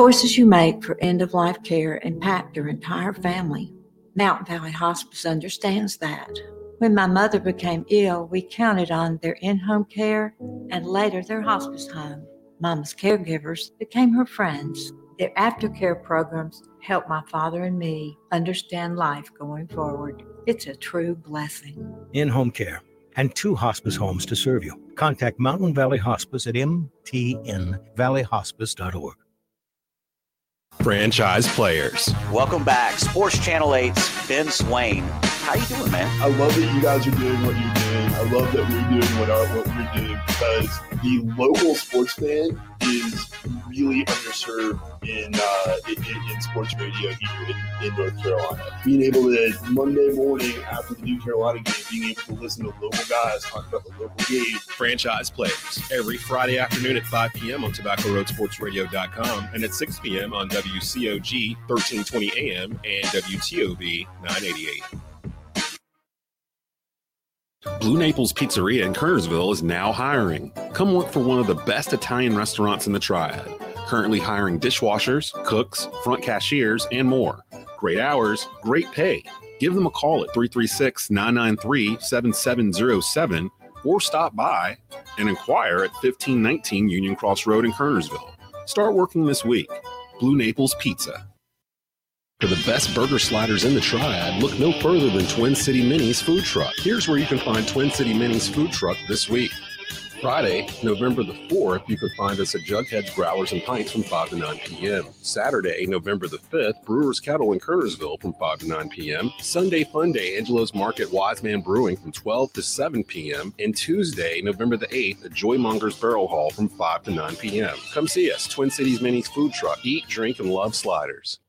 choices you make for end of life care impact your entire family. Mountain Valley Hospice understands that. When my mother became ill, we counted on their in home care and later their hospice home. Mama's caregivers became her friends. Their aftercare programs helped my father and me understand life going forward. It's a true blessing. In home care and two hospice homes to serve you. Contact Mountain Valley Hospice at mtnvalleyhospice.org. Franchise players. Welcome back. Sports Channel 8's Ben Swain. How you doing, man? I love that you guys are doing what you're doing. I love that we're doing what, our, what we're doing because the local sports fan is really underserved in, uh, in, in sports radio here in, in, North Carolina. Being able to Monday morning after the New Carolina game, being able to listen to local guys talk about the local game. Franchise players every Friday afternoon at 5 p.m. on TobaccoRoadSportsRadio.com and at 6 p.m. on WCOG 1320 AM and WTOV 988. Blue Naples Pizzeria in Kernersville is now hiring. Come work for one of the best Italian restaurants in the Triad. Currently hiring dishwashers, cooks, front cashiers, and more. Great hours, great pay. Give them a call at 336 993 7707 or stop by and inquire at 1519 Union Cross Road in Kernersville. Start working this week. Blue Naples Pizza. For the best burger sliders in the triad, look no further than Twin City Minis food truck. Here's where you can find Twin City Minis food truck this week. Friday, November the 4th, you can find us at Jughead's Growlers and Pints from 5 to 9 p.m. Saturday, November the 5th, Brewers Kettle in Kernersville from 5 to 9 p.m. Sunday Fun Day, Angelo's Market Wiseman Brewing from 12 to 7 p.m. And Tuesday, November the 8th, at Joymonger's Barrel Hall from 5 to 9 p.m. Come see us, Twin Cities Minis food truck. Eat, drink, and love sliders.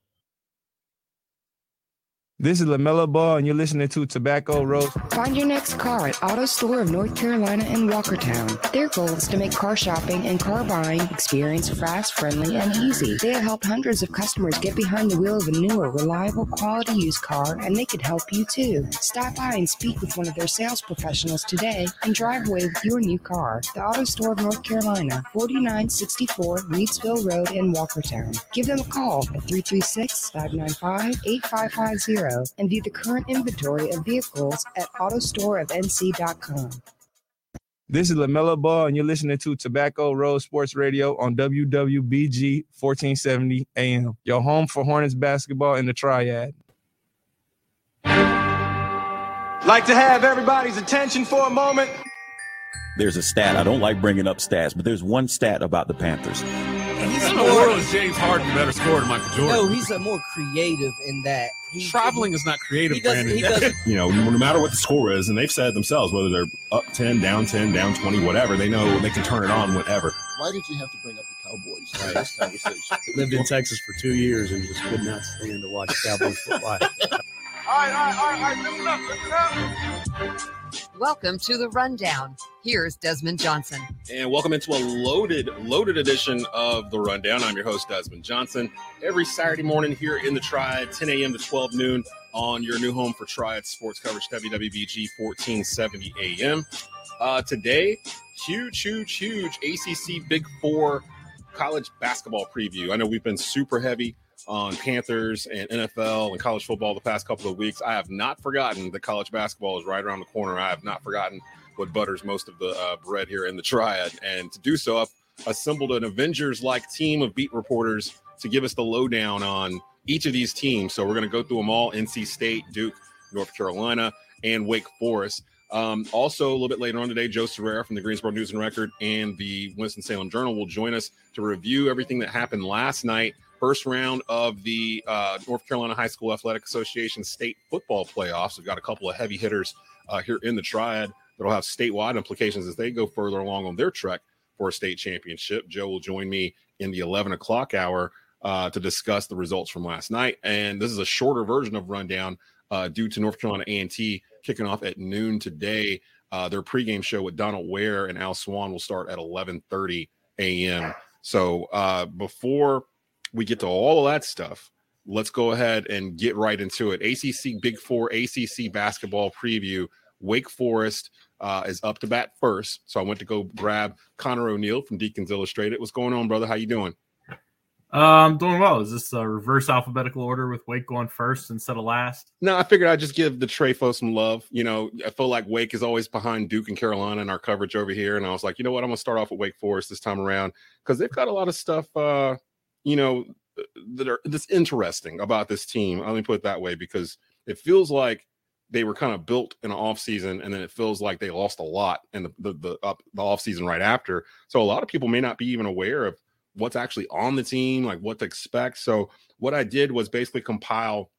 This is LaMelo Ball, and you're listening to Tobacco Road. Find your next car at Auto Store of North Carolina in Walkertown. Their goal is to make car shopping and car buying experience fast, friendly, and easy. They have helped hundreds of customers get behind the wheel of a newer, reliable, quality used car, and they could help you too. Stop by and speak with one of their sales professionals today and drive away with your new car. The Auto Store of North Carolina, 4964 Reidsville Road in Walkertown. Give them a call at 336 595 8550 and view the current inventory of vehicles at autostoreofnc.com. This is LaMelo Ball, and you're listening to Tobacco Road Sports Radio on WWBG 1470 AM, your home for Hornets basketball in the Triad. Like to have everybody's attention for a moment. There's a stat. I don't like bringing up stats, but there's one stat about the Panthers. He's in the world is James Harden better scorer than Michael Jordan? No, he's a more creative in that. He, Traveling is not creative, he Brandon. he you know, no matter what the score is, and they've said it themselves, whether they're up 10, down 10, down 20, whatever, they know they can turn it on whenever. Why did you have to bring up the Cowboys in this conversation? Lived in Texas for two years and just could not stand to watch Cowboys football. All right, all right, all right. Listen up, listen up. Welcome to the rundown. Here's Desmond Johnson. And welcome into a loaded, loaded edition of The Rundown. I'm your host, Desmond Johnson. Every Saturday morning here in the Triad, 10 a.m. to 12 noon on your new home for Triad sports coverage, WWBG 1470 AM. Uh, today, huge, huge, huge ACC Big Four college basketball preview. I know we've been super heavy on Panthers and NFL and college football the past couple of weeks. I have not forgotten that college basketball is right around the corner. I have not forgotten what butters most of the uh, bread here in the Triad. And to do so, I've assembled an Avengers like team of beat reporters to give us the lowdown on each of these teams. So we're going to go through them all NC State, Duke, North Carolina, and Wake Forest. Um, also, a little bit later on today, Joe Serrera from the Greensboro News and Record and the Winston-Salem Journal will join us to review everything that happened last night. First round of the uh, North Carolina High School Athletic Association state football playoffs. We've got a couple of heavy hitters uh, here in the Triad that'll have statewide implications as they go further along on their trek for a state championship. Joe will join me in the 11 o'clock hour uh, to discuss the results from last night. And this is a shorter version of rundown uh, due to North Carolina A&T kicking off at noon today. Uh, their pregame show with Donald Ware and Al Swan will start at 11:30 a.m. So uh, before we get to all of that stuff, let's go ahead and get right into it. ACC Big Four ACC basketball preview. Wake Forest uh, is up to bat first, so I went to go grab Connor O'Neill from Deacons Illustrated. What's going on, brother? How you doing? Um, doing well. Is this a reverse alphabetical order with Wake going first instead of last? No, I figured I'd just give the Trefo some love. You know, I feel like Wake is always behind Duke and Carolina in our coverage over here, and I was like, you know what, I'm gonna start off with Wake Forest this time around because they've got a lot of stuff. Uh, you know, that are that's interesting about this team. Let me put it that way because it feels like they were kind of built in an off season, and then it feels like they lost a lot in the the the, up, the off season right after. So a lot of people may not be even aware of what's actually on the team, like what to expect. So what I did was basically compile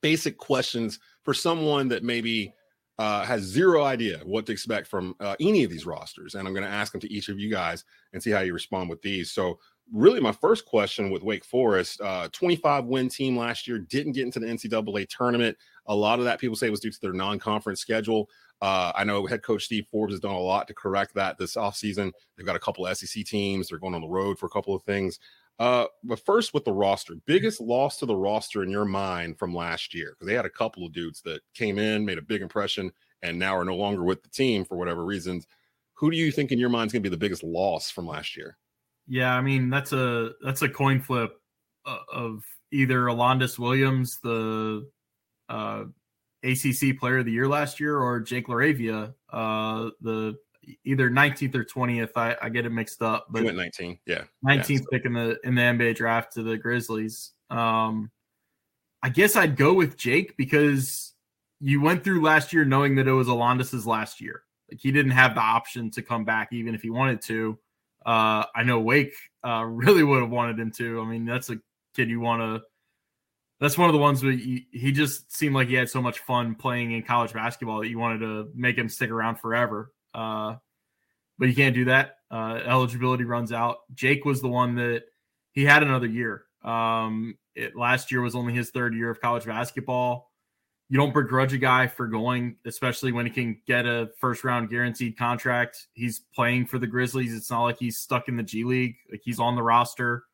basic questions for someone that maybe uh, has zero idea what to expect from uh, any of these rosters, and I'm going to ask them to each of you guys and see how you respond with these. So really my first question with Wake Forest, uh, 25 win team last year, didn't get into the NCAA tournament. A lot of that people say was due to their non-conference schedule. Uh, I know head coach Steve Forbes has done a lot to correct that this offseason. They've got a couple SEC teams. They're going on the road for a couple of things. Uh, but first with the roster, biggest loss to the roster in your mind from last year? Because they had a couple of dudes that came in, made a big impression, and now are no longer with the team for whatever reasons. Who do you think in your mind is going to be the biggest loss from last year? Yeah, I mean that's a that's a coin flip uh, of either Alondes Williams, the uh, ACC Player of the Year last year, or Jake LaRavia, uh, the either 19th or 20th. I, I get it mixed up, but he went 19, yeah, 19th yeah, so. pick in the in the NBA draft to the Grizzlies. Um, I guess I'd go with Jake because you went through last year knowing that it was Alondes's last year. Like he didn't have the option to come back even if he wanted to. Uh, I know Wake uh, really would have wanted him to. I mean, that's a kid you want to. That's one of the ones where he, just seemed like he had so much fun playing in college basketball that you wanted to make him stick around forever. Uh, but you can't do that. Uh, eligibility runs out. Jake was the one that he had another year. Um, it, last year was only his third year of college basketball you don't begrudge a guy for going, especially when he can get a first round guaranteed contract. He's playing for the Grizzlies. It's not like he's stuck in the G League. Like he's on the roster.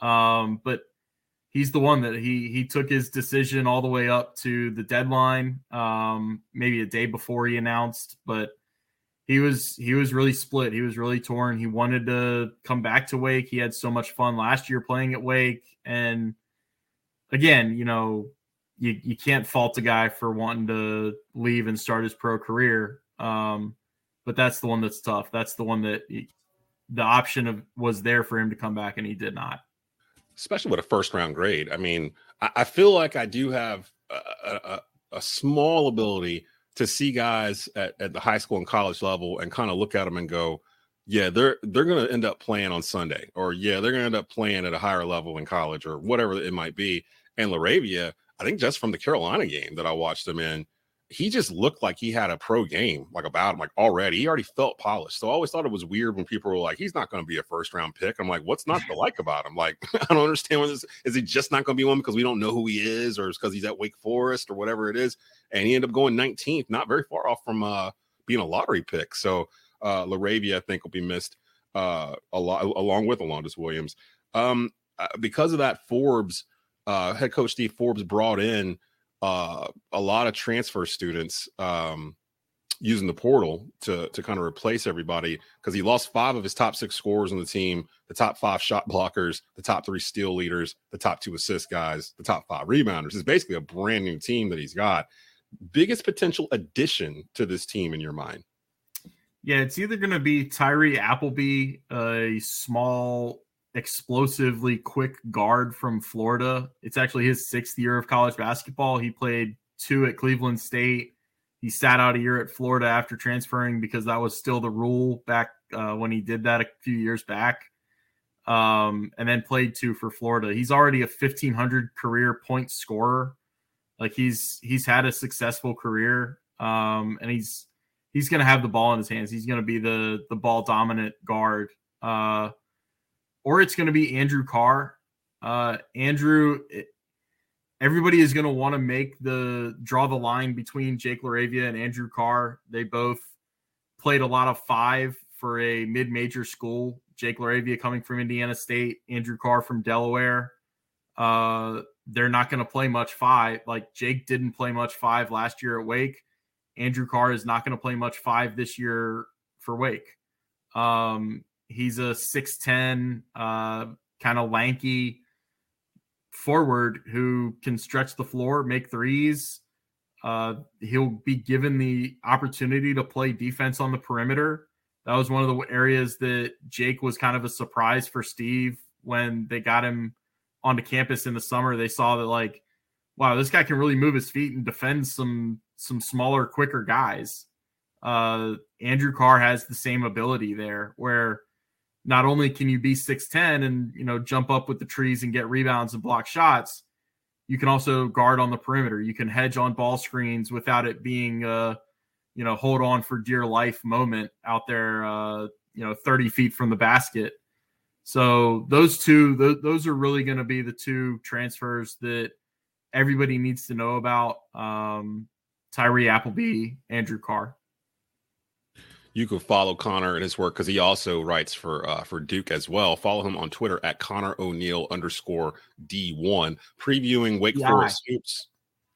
Um, but he's the one that he he took his decision all the way up to the deadline, um, maybe a day before he announced, but he was he was really split. He was really torn. He wanted to come back to Wake. He had so much fun last year playing at Wake. And again, you know, you you can't fault a guy for wanting to leave and start his pro career. Um, but that's the one that's tough. That's the one that he, the option of was there for him to come back and he did not. Especially with a first round grade. I mean, I, I feel like I do have a, a, a, small ability to see guys at, at the high school and college level and kind of look at them and go, yeah, they're they're going to end up playing on Sunday, or yeah, they're going to end up playing at a higher level in college, or whatever it might be. And LaRavia, I think just from the Carolina game that I watched him in, he just looked like he had a pro game like about him like already. He already felt polished. So I always thought it was weird when people were like, he's not going to be a first round pick. I'm like, what's not to like about him? Like, I don't understand what this is. He just not going to be one because we don't know who he is, or it's because he's at Wake Forest or whatever it is? And he ended up going 19th, not very far off from uh, being a lottery pick. So uh, LaRavia, I think, will be missed uh, a lot along with Alondes Williams. Um, uh, because of that, Forbes uh, head coach Steve Forbes brought in uh, a lot of transfer students um, using the portal to to kind of replace everybody because he lost five of his top six scorers on the team, the top five shot blockers, the top three steal leaders, the top two assist guys, the top five rebounders. It's basically a brand new team that he's got. Biggest potential addition to this team in your mind? Yeah, it's either going to be Tyree Appleby, a small explosively quick guard from Florida. It's actually his sixth year of college basketball. He played two at Cleveland State. He sat out a year at Florida after transferring because that was still the rule back uh, when he did that a few years back. Um, and then played two for Florida. He's already a 1500 career point scorer. Like he's he's had a successful career, um, and he's he's going to have the ball in his hands. He's going to be the the ball dominant guard. Uh, or it's going to be Andrew Carr. Uh, Andrew, everybody is going to want to make the draw the line between Jake LaRavia and Andrew Carr. They both played a lot of five for a mid major school. Jake LaRavia coming from Indiana State, Andrew Carr from Delaware. Uh, they're not going to play much five. Like Jake didn't play much five last year at Wake. Andrew Carr is not going to play much five this year for Wake. Um, He's a 6'10, uh, kind of lanky forward who can stretch the floor, make threes. Uh, he'll be given the opportunity to play defense on the perimeter. That was one of the areas that Jake was kind of a surprise for Steve when they got him onto campus in the summer. They saw that like, wow, this guy can really move his feet and defend some some smaller, quicker guys. Uh, Andrew Carr has the same ability there, where not only can you be 6'10 and you know jump up with the trees and get rebounds and block shots, you can also guard on the perimeter. You can hedge on ball screens without it being a you know hold on for dear life moment out there uh, you know 30 feet from the basket. So those two, th- those are really going to be the two transfers that everybody needs to know about. Um, Tyree Appleby, Andrew Carr you can follow Connor and his work because he also writes for uh, for Duke as well. Follow him on Twitter at Connor O'Neill underscore D one, previewing Wake D-I. Forest hoops.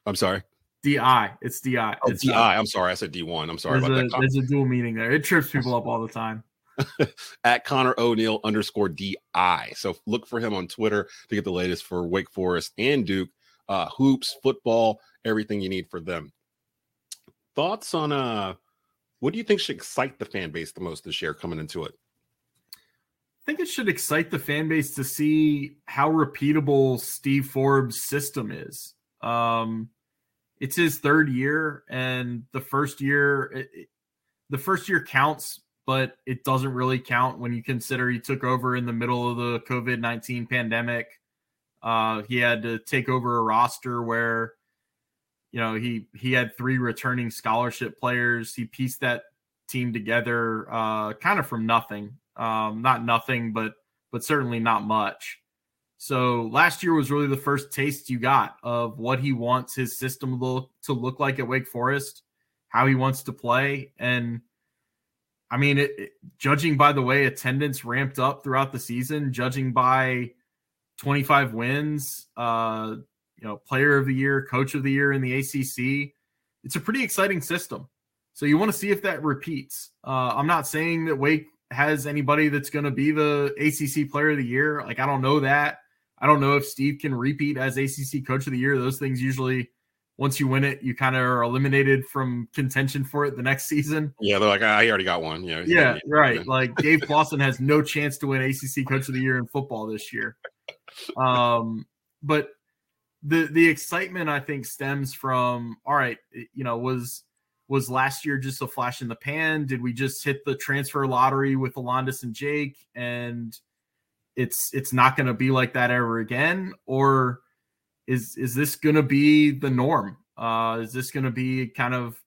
I'm sorry, Di. It's Di. oh, It's DI. uh, I'm sorry, I said D one. I'm sorry there's, about a, that. Con- there's a dual meaning there. It trips people up all the time. at Connor O'Neill underscore DI. So look for him on Twitter to get the latest for Wake Forest and Duke uh, hoops, football, everything you need for them. Thoughts on uh what do you think should excite the fan base the most this year coming into it? I think it should excite the fan base to see how repeatable Steve Forbes' system is. Um, it's his third year, and the first year, it, it- the first year counts, but it doesn't really count when you consider he took over in the middle of the COVID nineteen pandemic. Uh, he had to take over a roster where, you know, he he had three returning scholarship players. He pieced that team together, uh, kind of from nothing. Um, not nothing, but but certainly not much. So last year was really the first taste you got of what he wants his system look, to look like at Wake Forest, how he wants to play, and I mean, it, it- judging by the way attendance ramped up throughout the season, judging by 25 wins, uh, you know, player of the year, coach of the year in the ACC, it's a pretty exciting system. So you want to see if that repeats. Uh, I'm not saying that Wake has anybody that's going to be the ACC player of the year. Like, I don't know that. I don't know if Steve can repeat as ACC coach of the year. Those things usually, once you win it, you kind of are eliminated from contention for it the next season. Yeah, they're like, I already got one. Yeah, Yeah, right. Like Dave Clawson has no chance to win ACC Coach of the Year in football this year. Um, but the the excitement I think stems from all right, you know, was was last year just a flash in the pan? Did we just hit the transfer lottery with Alondes and Jake and it's it's not going to be like that ever again or is is this going to be the norm? Uh is this going to be kind of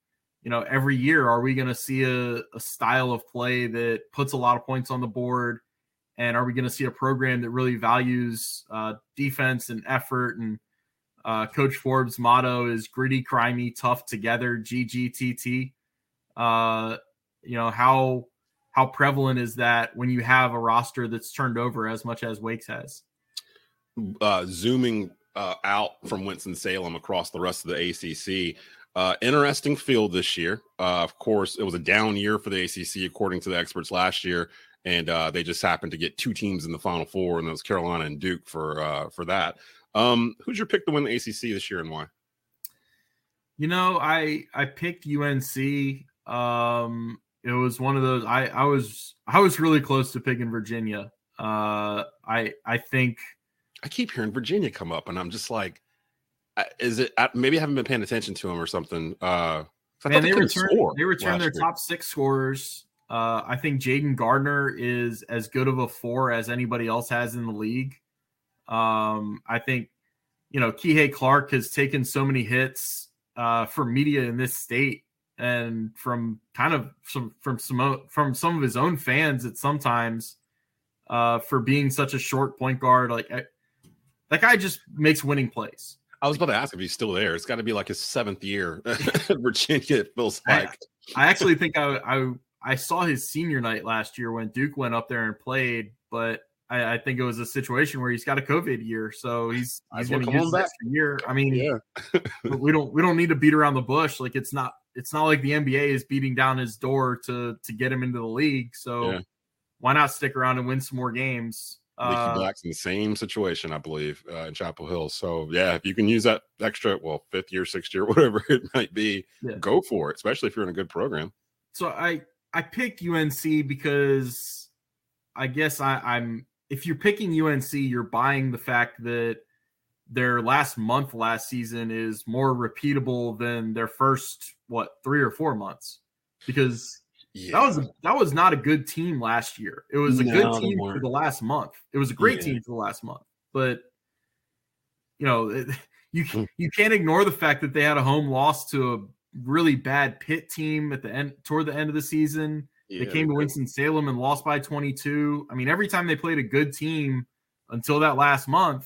you know, every year, are we going to see a, a style of play that puts a lot of points on the board? And are we going to see a program that really values uh, defense and effort? And uh, Coach Forbes' motto is gritty, grimy, tough together, GGTT. Uh, you know, how how prevalent is that when you have a roster that's turned over as much as Wake's has? uh, zooming uh, out from Winston Salem across the rest of the ACC. Uh, interesting field this year. Uh, of course, it was a down year for the ACC, according to the experts last year, and uh, they just happened to get two teams in the Final Four, and that was Carolina and Duke for uh, for that. Um, who's your pick to win the ACC this year, and why? You know, I I picked UNC. Um, it was one of those. I I was I was really close to picking Virginia. Uh, I I think I keep hearing Virginia come up, and I'm just like, I- is it? Maybe I haven't been paying attention to them or something. Uh, man, they returned score they returned their year. top six scorers. Uh, I think Jayden Gardner is as good of a four as anybody else has in the league. Um, I think you know Kihei Clark has taken so many hits uh, for media in this state and from kind of some from some from some of his own fans at sometimes uh, for being such a short point guard. Like I, that guy just makes winning plays. I was about to ask if he's still there. It's got to be like his seventh year Virginia. It feels like. I actually think I, I I saw his senior night last year when Duke went up there and played, but I, I think it was a situation where he's got a COVID year, so he's he's going to use this year. I mean, Yeah. but we don't we don't need to beat around the bush. Like it's not it's not like the NBA is beating down his door to to get him into the league. So Yeah. why not stick around and win some more games? Leaky Uh, Black's in the same situation, I believe, uh, in Chapel Hill. So yeah, if you can use that extra, well, fifth year, sixth year, whatever it might be, Yeah. go for it. Especially if you're in a good program. so I I picked UNC because I guess I, I'm if you're picking UNC, you're buying the fact that their last month last season is more repeatable than their first what three or four months because that was that was not a good team last year. It was a No, good team for the last month. It was a great Yeah. team for the last month, but you know it- you Hmm. you can't ignore the fact that they had a home loss to a really bad Pitt team at the end toward the end of the season. Yeah, they came to. Winston Salem and lost by 22. I mean, every time they played a good team until that last month,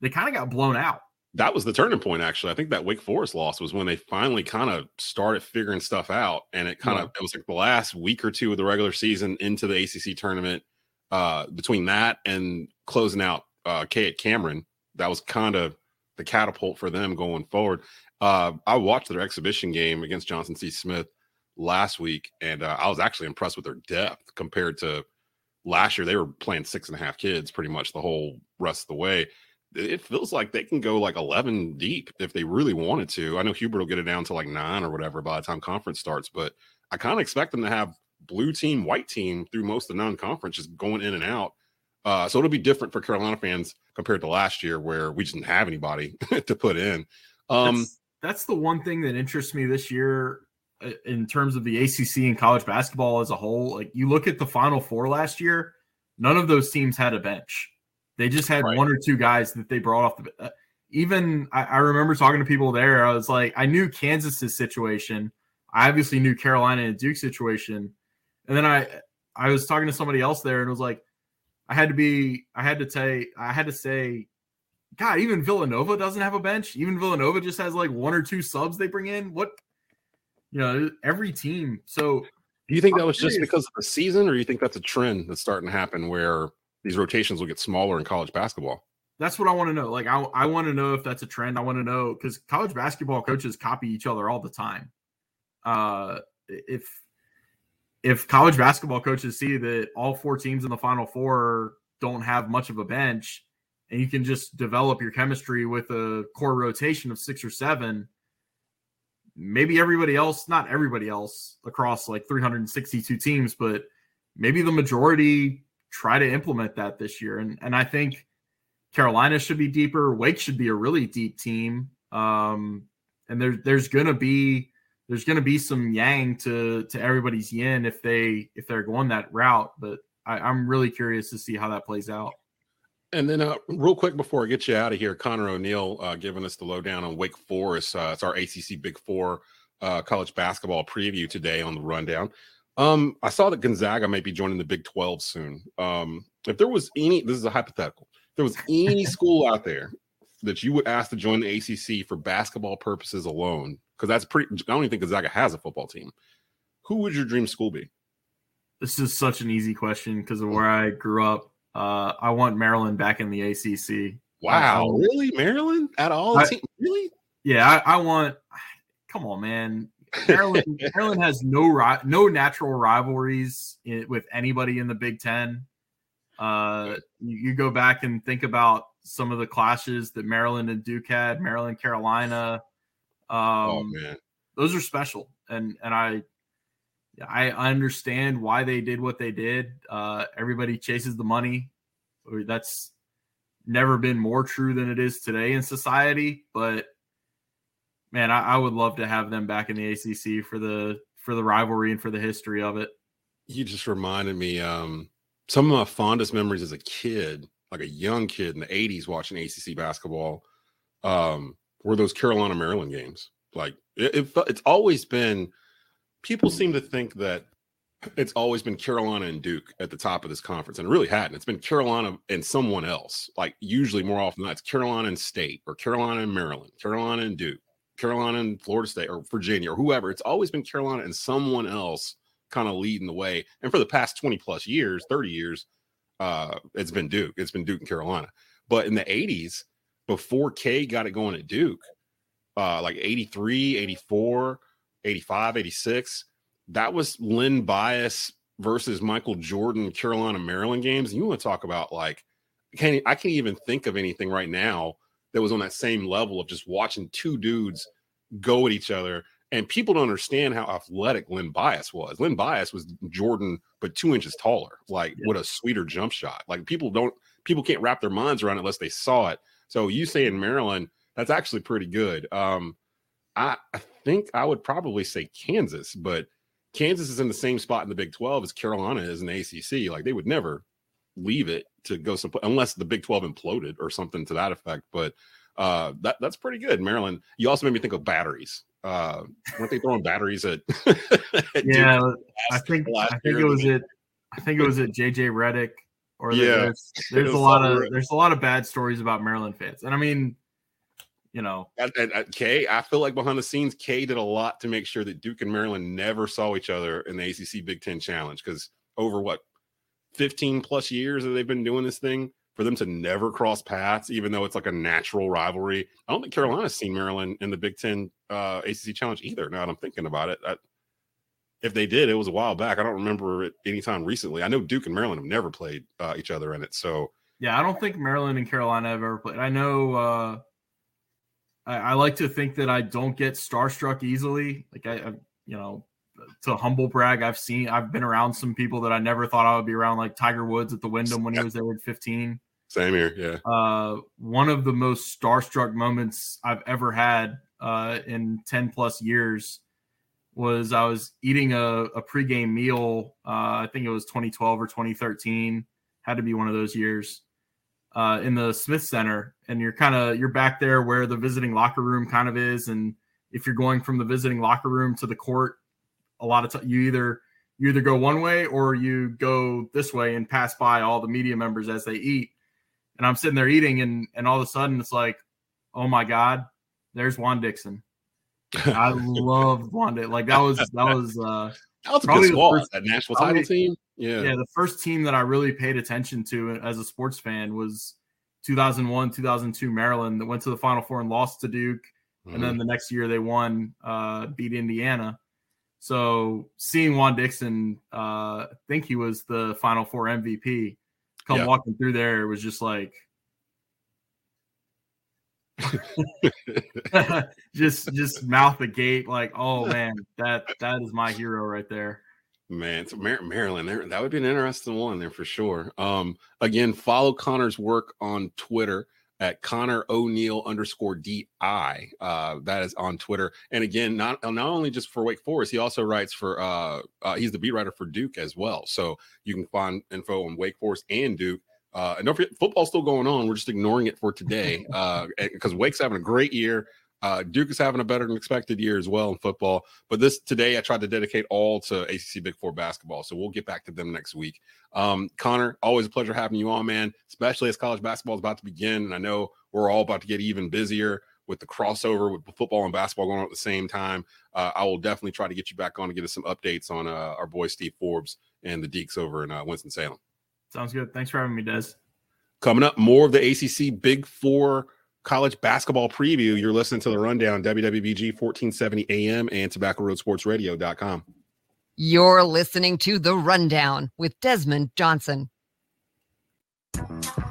they kind of got blown out. that was the turning point actually i think that wake forest loss was when they finally kind of started figuring stuff out and it kind of it was like the last week or two of the regular season into the acc tournament uh between that and closing out uh k at cameron that was kind of the catapult for them going forward uh i watched their exhibition game against johnson c smith last week and uh, i was actually impressed with their depth compared to last year they were playing six and a half kids pretty much the whole rest of the way it feels like they can go like 11 deep if they really wanted to. I know Hubert will get it down to like nine or whatever by the time conference starts, but I kind of expect them to have blue team, white team through most of the non conference, just going in and out. Uh, so it'll be different for Carolina fans compared to last year where we just didn't have anybody to put in. Um, that's, that's the one thing that interests me this year in terms of the ACC and college basketball as a whole. Like you look at the Final Four last year, none of those teams had a bench. They just had Right. one or two guys that they brought off the. Uh, even I, I remember talking to people there. I was like, I knew Kansas's situation. I obviously knew Carolina and Duke situation, and then I I was talking to somebody else there and it was like, I had to be, I had to say, I had to say, God, even Villanova doesn't have a bench. Even Villanova just has like one or two subs they bring in. What, you know, every team. So do you think that was just because of the season, or you think that's a trend that's starting to happen where these rotations will get smaller in college basketball? that's what I want to know. Like, I, I want to know if that's a trend. I want to know because college basketball coaches copy each other all the time. Uh, if if college basketball coaches see that all four teams in the Final Four don't have much of a bench, and you can just develop your chemistry with a core rotation of six or seven, maybe everybody else, not everybody else across like 362 teams, but maybe the majority try to implement that this year. And and I think Carolina should be deeper. Wake should be a really deep team. Um, and there, there's gonna be there's gonna be some yang to to everybody's yin if they if they're going that route. But I, I'm really curious to see how that plays out. And then, uh, real quick before I get you out of here, Connor O'Neill uh, giving us the lowdown on Wake Forest. Uh, it's our ACC Big Four uh, college basketball preview today on the rundown. Um, I saw that Gonzaga might be joining the Big 12 soon. Um, if there was any, this is a hypothetical, if there was any school out there that you would ask to join the ACC for basketball purposes alone, because that's pretty, I don't even think Gonzaga has a football team. Who would your dream school be? This is such an easy question because of where I grew up. Uh, I want Maryland back in the ACC. Wow, I- really, Maryland at all? I- team, really? Yeah, I, I want. Come on, man. Maryland, Maryland has no ri- no natural rivalries i- with anybody in the Big Ten. Uh, you, you go back and think about some of the clashes that Maryland and Duke had, Maryland, Carolina. Um, oh man, those are special, and and I I understand why they did what they did. Uh, everybody chases the money. That's never been more true than it is today in society. But man, I, I would love to have them back in the ACC for the for the rivalry and for the history of it. you just reminded me um some of my fondest memories as a kid like a young kid in the 80s watching acc basketball um were those carolina maryland games like it, it it's always been people seem to think that it's always been carolina and duke at the top of this conference and it really hadn't it's been carolina and someone else like usually more often than not it's carolina and state or carolina and maryland carolina and duke carolina and florida state or virginia or whoever it's always been carolina and someone else kind of leading the way. And for the past 20 plus years, 30 years, uh, it's been Duke. It's been Duke and Carolina. But in the 80s, before K got it going at Duke, uh, like 83, 84, 85, 86, that was Len Bias versus Michael Jordan, Carolina, Maryland games. And you want to talk about like can't I can't even think of anything right now that was on that same level of just watching two dudes go at each other. And people don't understand how athletic Len Bias was. Len Bias was Jordan, but two inches taller, like yeah. with a sweeter jump shot. Like people don't, people can't wrap their minds around it unless they saw it. So you say in Maryland, that's actually pretty good. Um, I, I think I would probably say Kansas, but Kansas is in the same spot in the Big 12 as Carolina is in the ACC. Like they would never leave it to go some unless the Big 12 imploded or something to that effect. But uh, that that's pretty good. Maryland. You also made me think of batteries. Uh, weren't they throwing batteries at? at yeah, I think I think it was it. I think it was at JJ Redick. Or yeah, there's, there's a lot of there's a lot of bad stories about Maryland fans, and I mean, you know, at, at, at K, I feel like behind the scenes, K did a lot to make sure that Duke and Maryland never saw each other in the ACC Big Ten Challenge because over what 15 plus years that they've been doing this thing, for them to never cross paths, even though it's like a natural rivalry. I don't think Carolina's seen Maryland in the Big Ten uh, ACC Challenge either. Now that I'm thinking about it, I, if they did, it was a while back. I don't remember it anytime recently. I know Duke and Maryland have never played uh, each other in it. So yeah, I don't think Maryland and Carolina have ever played. I know. Uh, I, I like to think that I don't get starstruck easily. Like I, I you know, to humble brag, I've seen I've been around some people that I never thought I would be around, like Tiger Woods at the Wyndham when he was there at 15. Same here, yeah. Uh, one of the most starstruck moments I've ever had uh, in 10 plus years was I was eating a, a pregame meal. Uh, I think it was 2012 or 2013. Had to be one of those years. Uh, in the Smith Center, and you're kind of you're back there where the visiting locker room kind of is, and if you're going from the visiting locker room to the court, a lot of time you either you either go one way or you go this way and pass by all the media members as they eat. And I'm sitting there eating, and and all of a sudden it's like, oh my god, there's Juan Dixon. I love Juan. Dixon. Like that was that was uh that was a good squad. First, that national title team. Yeah, yeah. The first team that I really paid attention to as a sports fan was 2001, 2002 Maryland that went to the Final Four and lost to Duke, mm-hmm. and then the next year they won, uh, beat Indiana. So seeing Juan Dixon, uh, I think he was the Final Four MVP, come yeah. walking through there, it was just like, just just mouth the gate like, oh man, that that is my hero right there. Man, so Mar- Maryland, there that would be an interesting one there for sure. Um, again, follow Connor's work on Twitter at Connor O'Neill underscore DI. Uh, that is on Twitter. And again, not not only just for Wake Forest, he also writes for uh, uh, he's the beat writer for Duke as well. So you can find info on Wake Forest and Duke. Uh, and don't forget, football's still going on. We're just ignoring it for today because uh, Wake's having a great year. Uh, Duke is having a better than expected year as well in football. But this today, I tried to dedicate all to ACC Big Four basketball. So we'll get back to them next week. Um, Connor, always a pleasure having you on, man, especially as college basketball is about to begin. And I know we're all about to get even busier with the crossover with football and basketball going on at the same time. Uh, I will definitely try to get you back on to get us some updates on uh, our boy Steve Forbes and the Deacs over in uh, Winston-Salem. Sounds good. Thanks for having me, Des. Coming up, more of the ACC Big Four college basketball preview. You're listening to the rundown, WWBG 1470 AM and tobaccoroadsportsradio.com. You're listening to The Rundown with Desmond Johnson.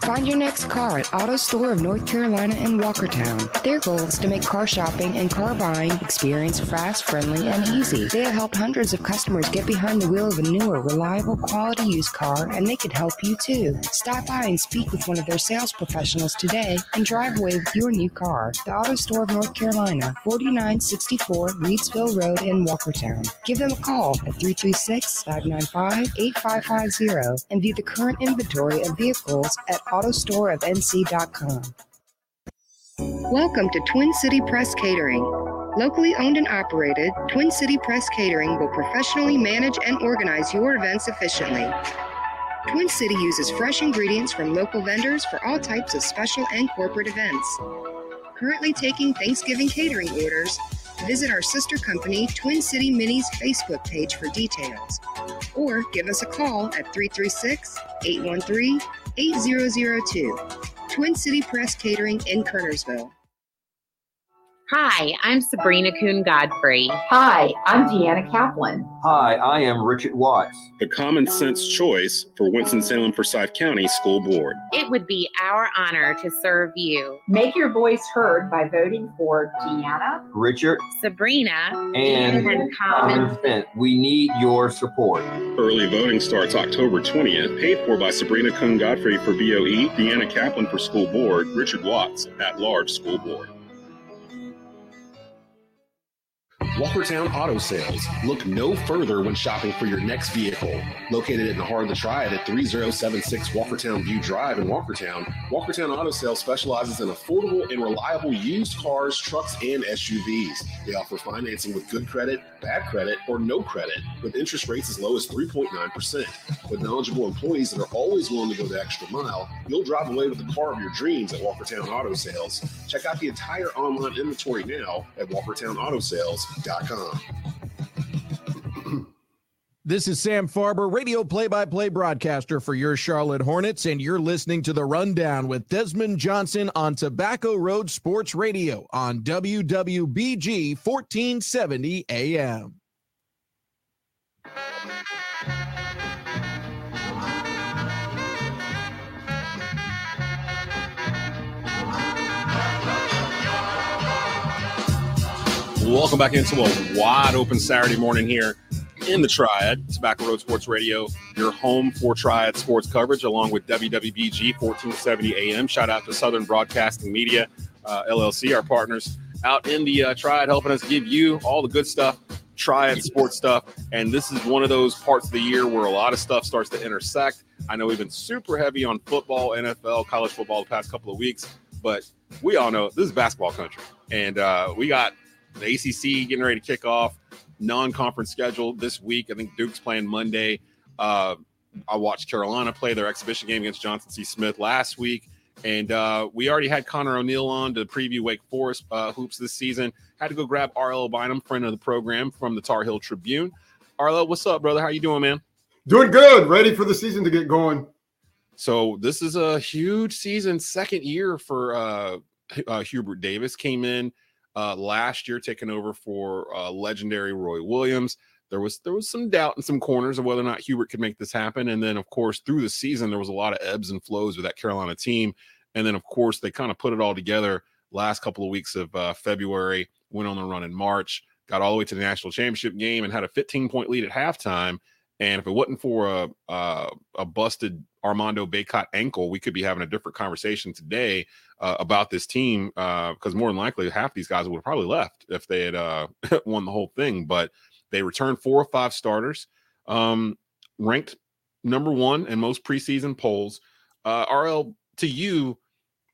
Find your next car at Auto Store of North Carolina in Walkertown. Their goal is to make car shopping and car buying experience fast, friendly, and easy. They have helped hundreds of customers get behind the wheel of a newer, reliable, quality used car, and they can help you too. Stop by and speak with one of their sales professionals today and drive away with your new car. The Auto Store of North Carolina, 4964 Reidsville Road in Walkertown. Give them a call at 336 595 8550 and view the current inventory of vehicles at autostoreofnc.com. Welcome to Twin City Press Catering. Locally owned and operated, Twin City Press Catering will professionally manage and organize your events efficiently. Twin City uses fresh ingredients from local vendors for all types of special and corporate events. Currently taking Thanksgiving catering orders, visit our sister company, Twin City Minis Facebook page for details. Or give us a call at 336 813 8002. Twin City Press Catering in Kernersville. Hi, I'm Sabrina Kuhn Godfrey. Hi, I'm Deanna Kaplan. Hi, I am Richard Watts. The common sense choice for Winston-Salem Forsyth County School Board. It would be our honor to serve you. Make your voice heard by voting for Deanna, Richard, Sabrina, and, and Common. Common We need your support. Early voting starts October 20th, paid for by Sabrina Kuhn Godfrey for BOE, Deanna Kaplan for School Board, Richard Watts at Large School Board. Walkertown Auto Sales. Look no further when shopping for your next vehicle. Located in the heart of the Triad at 3076 Walkertown View Drive in Walkertown, Walkertown Auto Sales specializes in affordable and reliable used cars, trucks, and SUVs. They offer financing with good credit, bad credit, or no credit, with interest rates as low as 3.9%. With knowledgeable employees that are always willing to go the extra mile, you'll drive away with the car of your dreams at Walkertown Auto Sales. Check out the entire online inventory now at walkertownautosales.com. This is Sam Farber, radio play by play broadcaster for your Charlotte Hornets, and you're listening to The Rundown with Desmond Johnson on Tobacco Road Sports Radio on WWBG 1470 AM. Welcome back into a wide open Saturday morning here in the Triad, Tobacco Road Sports Radio, your home for Triad sports coverage, along with WWBG 1470 AM. Shout out to Southern Broadcasting Media uh, LLC, our partners out in the uh, Triad, helping us give you all the good stuff, Triad sports stuff. And this is one of those parts of the year where a lot of stuff starts to intersect. I know we've been super heavy on football, NFL, college football the past couple of weeks, but we all know this is basketball country. And uh, we got the ACC getting ready to kick off non-conference schedule this week. I think Duke's playing Monday. Uh, I watched Carolina play their exhibition game against Johnson C. Smith last week, and uh, we already had Connor O'Neill on to preview Wake Forest uh, hoops this season. Had to go grab RL Bynum, friend of the program from the Tar Heel Tribune. RL, what's up, brother? How you doing, man? Doing good. Ready for the season to get going. So this is a huge season, second year for uh, uh, Hubert Davis. Came in uh, last year, taking over for uh, legendary Roy Williams. There was there was some doubt in some corners of whether or not Hubert could make this happen, and then of course through the season there was a lot of ebbs and flows with that Carolina team, and then of course they kind of put it all together last couple of weeks of uh, February, went on the run in March, got all the way to the national championship game, and had a 15 point lead at halftime. And if it wasn't for a a, a busted Armando Bacot ankle, we could be having a different conversation today uh, about this team because uh, more than likely half these guys would have probably left if they had uh, won the whole thing. But they returned four or five starters, um, ranked number one in most preseason polls. Uh, RL, to you,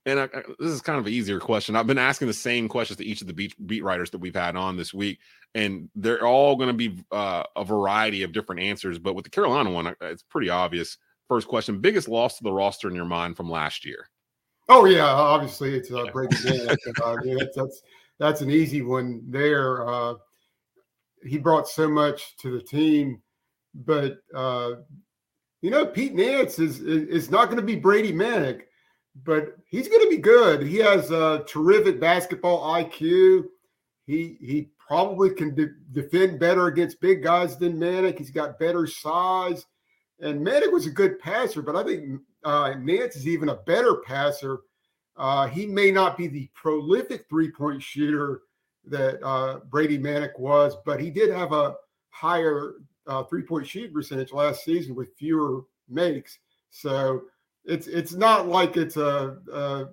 and I, I, this is kind of an easier question. I've been asking the same questions to each of the beat, beat writers that we've had on this week, and they're all going to be uh, a variety of different answers. But with the Carolina one, it's pretty obvious. First question: biggest loss to the roster in your mind from last year? Oh yeah, obviously it's uh, uh, yeah, that's, that's that's an easy one there. Uh, he brought so much to the team, but uh, you know Pete Nance is is not going to be Brady Manek, but he's going to be good. He has a terrific basketball IQ. He he probably can de- defend better against big guys than Manek. He's got better size. And Manek was a good passer, but I think uh, Nance is even a better passer. Uh, he may not be the prolific three point shooter that uh, Brady Manek was, but he did have a higher uh, three point shooting percentage last season with fewer makes. So it's it's not like it's a, a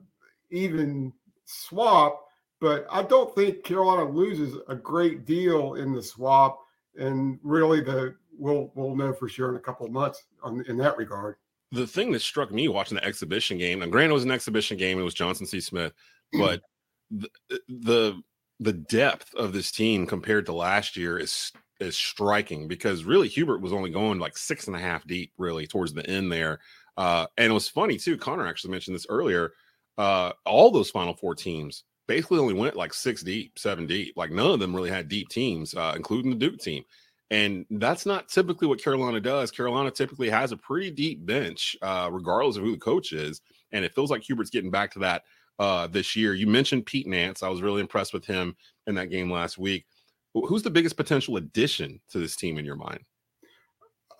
even swap, but I don't think Carolina loses a great deal in the swap. And really, the we'll we'll know for sure in a couple of months on, in that regard. The thing that struck me watching the exhibition game, and granted it was an exhibition game, it was Johnson C. Smith, hmm. but the, the the depth of this team compared to last year is is striking because really Hubert was only going like six and a half deep really towards the end there. Uh, and it was funny too. Connor actually mentioned this earlier. Uh, all those Final Four teams basically only went like six deep, seven deep. Like none of them really had deep teams, uh, including the Duke team. And that's not typically what Carolina does. Carolina typically has a pretty deep bench, uh, regardless of who the coach is. And it feels like Hubert's getting back to that uh, this year. You mentioned Pete Nance. I was really impressed with him in that game last week. Who's the biggest potential addition to this team in your mind?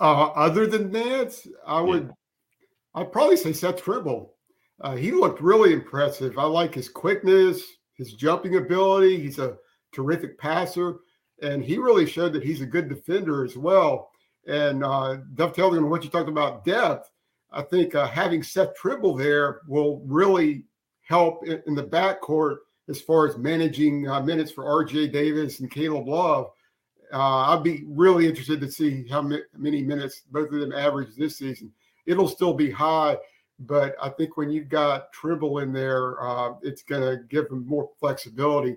Uh, other than Nance, I would, I'd probably say Seth Trimble. Uh, he looked really impressive. I like his quickness, his jumping ability. He's a terrific passer, and he really showed that he's a good defender as well. And uh, dovetailing on what you talked about depth, I think uh, having Seth Trimble there will really help in, in the backcourt as far as managing uh, minutes for RJ Davis and Caleb Love. Uh, I'd be really interested to see how many minutes both of them average this season. It'll still be high, but I think when you've got Trimble in there, uh, it's going to give them more flexibility.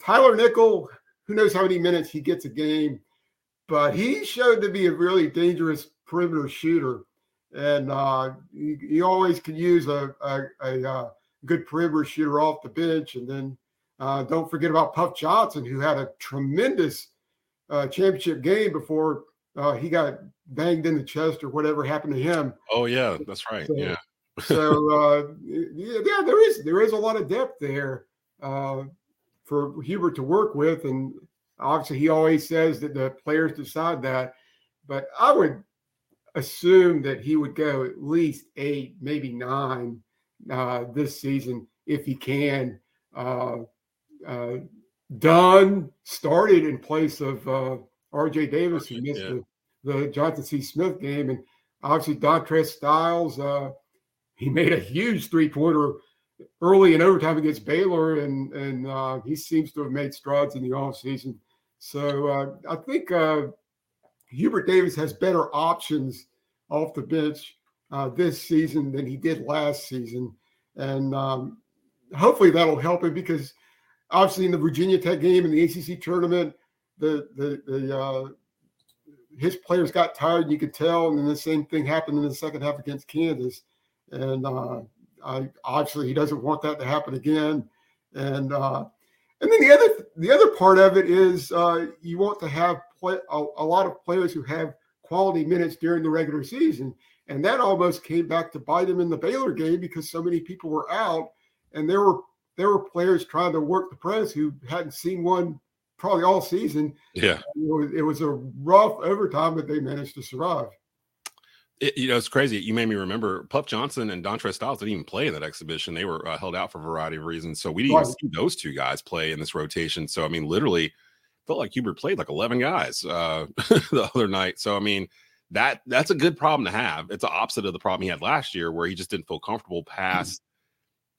Tyler Nickel, who knows how many minutes he gets a game, but he showed to be a really dangerous perimeter shooter. And uh, he, he always can use a, a, a, uh, good perimeter shooter off the bench. And then uh, don't forget about Puff Johnson, who had a tremendous uh, championship game before uh, he got banged in the chest or whatever happened to him. Oh yeah, that's right. So, yeah. so uh, yeah, yeah, there is there is a lot of depth there uh, for Hubert to work with, and obviously he always says that the players decide that. But I would assume that he would go at least eight, maybe nine uh, this season if he can. Uh, uh, Dunn started in place of uh, RJ Davis, who missed yeah. the, the Johnson C. Smith game. And obviously, Dontrez Styles, uh, he made a huge three pointer early in overtime against Baylor, and, and uh, he seems to have made strides in the offseason. So uh, I think uh, Hubert Davis has better options off the bench uh, this season than he did last season. And um, hopefully that'll help him because obviously in the Virginia Tech game in the ACC tournament, the the the uh, his players got tired, you could tell. And then the same thing happened in the second half against Kansas. And uh, I, obviously he doesn't want that to happen again. And uh, and then the other the other part of it is uh, you want to have play, a, a lot of players who have quality minutes during the regular season. And that almost came back to bite him in the Baylor game because so many people were out, and there were there were players trying to work the press who hadn't seen one probably all season. Yeah, it was, it was a rough overtime, but they managed to survive. It, you know, it's crazy. You made me remember Puff Johnson and Dontrez Styles didn't even play in that exhibition. They were uh, held out for a variety of reasons. So we didn't Right. even see those two guys play in this rotation. So I mean, literally, felt like Hubert played like eleven guys uh, the other night. So I mean, that that's a good problem to have. It's the opposite of the problem he had last year, where he just didn't feel comfortable past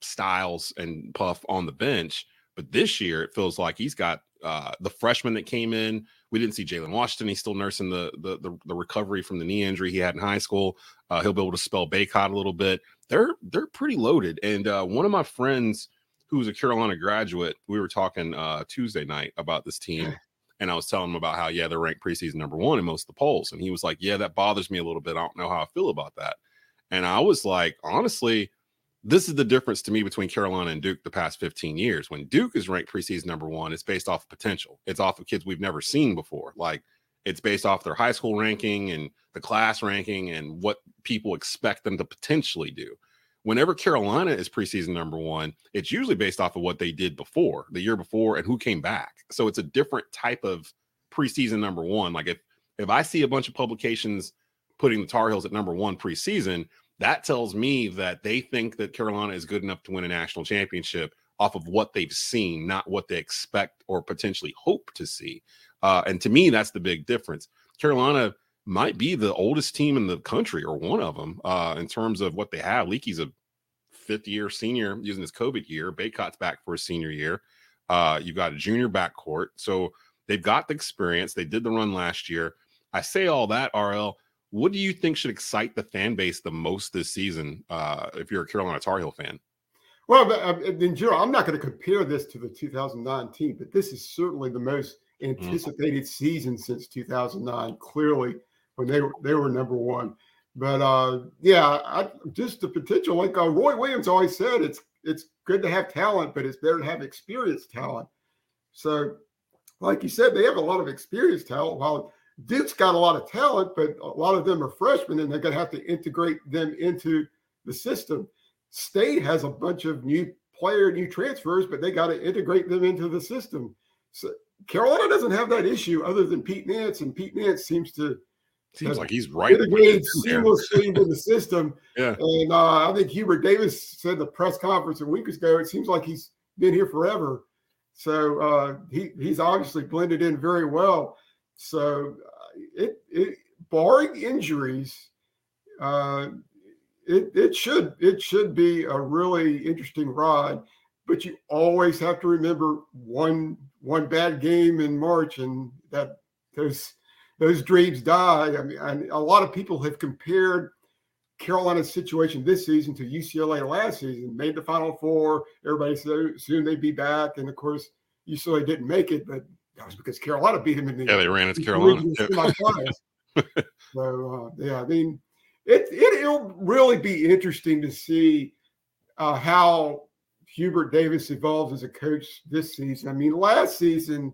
Styles and Puff on the bench. But this year, it feels like he's got uh, the freshman that came in. We didn't see Jalen Washington. He's still nursing the, the the the recovery from the knee injury he had in high school. Uh, he'll be able to spell Bacot a little bit. They're they're pretty loaded. And uh, one of my friends who was a Carolina graduate, we were talking uh, Tuesday night about this team. And I was telling him about how, yeah, they're ranked preseason number one in most of the polls. And he was like, yeah, that bothers me a little bit. I don't know how I feel about that. And I was like, honestly, this is the difference to me between Carolina and Duke the past 15 years. When Duke is ranked preseason number one, it's based off of potential. It's off of kids we've never seen before. Like it's based off their high school ranking and the class ranking and what people expect them to potentially do. Whenever Carolina is preseason number one, it's usually based off of what they did before, the year before, and who came back. So it's a different type of preseason number one. Like if if I see a bunch of publications putting the Tar Heels at number one preseason, that tells me that they think that Carolina is good enough to win a national championship off of what they've seen, not what they expect or potentially hope to see. Uh, and to me, that's the big difference. Carolina might be the oldest team in the country or one of them uh, in terms of what they have. Leaky's a fifth year senior using his COVID year. Bacot's back for his senior year. Uh, you've got a junior backcourt. So they've got the experience. They did the run last year. I say all that, RL. What do you think should excite the fan base the most this season uh, if you're a Carolina Tar Heel fan? Well, uh, in general, I'm not going to compare this to the 2019, but this is certainly the most anticipated season since 2009. Clearly, when they were they were number one. But uh, yeah, I, just the potential. Like uh, Roy Williams always said, it's it's good to have talent, but it's better to have experienced talent. So, like you said, they have a lot of experienced talent. While Duke's got a lot of talent, but a lot of them are freshmen, and they're going to have to integrate them into the system. State has a bunch of new player, new transfers, but they got to integrate them into the system. So Carolina doesn't have that issue other than Pete Nance, and Pete Nance seems to seems like he's right integrated seamlessly into the system. Yeah, and uh, I think Hubert Davis said the press conference a week ago. It seems like he's been here forever, so uh, he he's obviously blended in very well. So uh, it, it barring injuries, uh, it it should it should be a really interesting ride. But you always have to remember one one bad game in March, and that those those dreams die. I mean, and a lot of people have compared Carolina's situation this season to UCLA last season. Made the Final Four. Everybody said soon they'd be back, and of course UCLA didn't make it, but that was because Carolina beat them in the yeah they ran into Carolina. so uh, yeah, I mean it, it will really be interesting to see uh, how Hubert Davis evolves as a coach this season. I mean, last season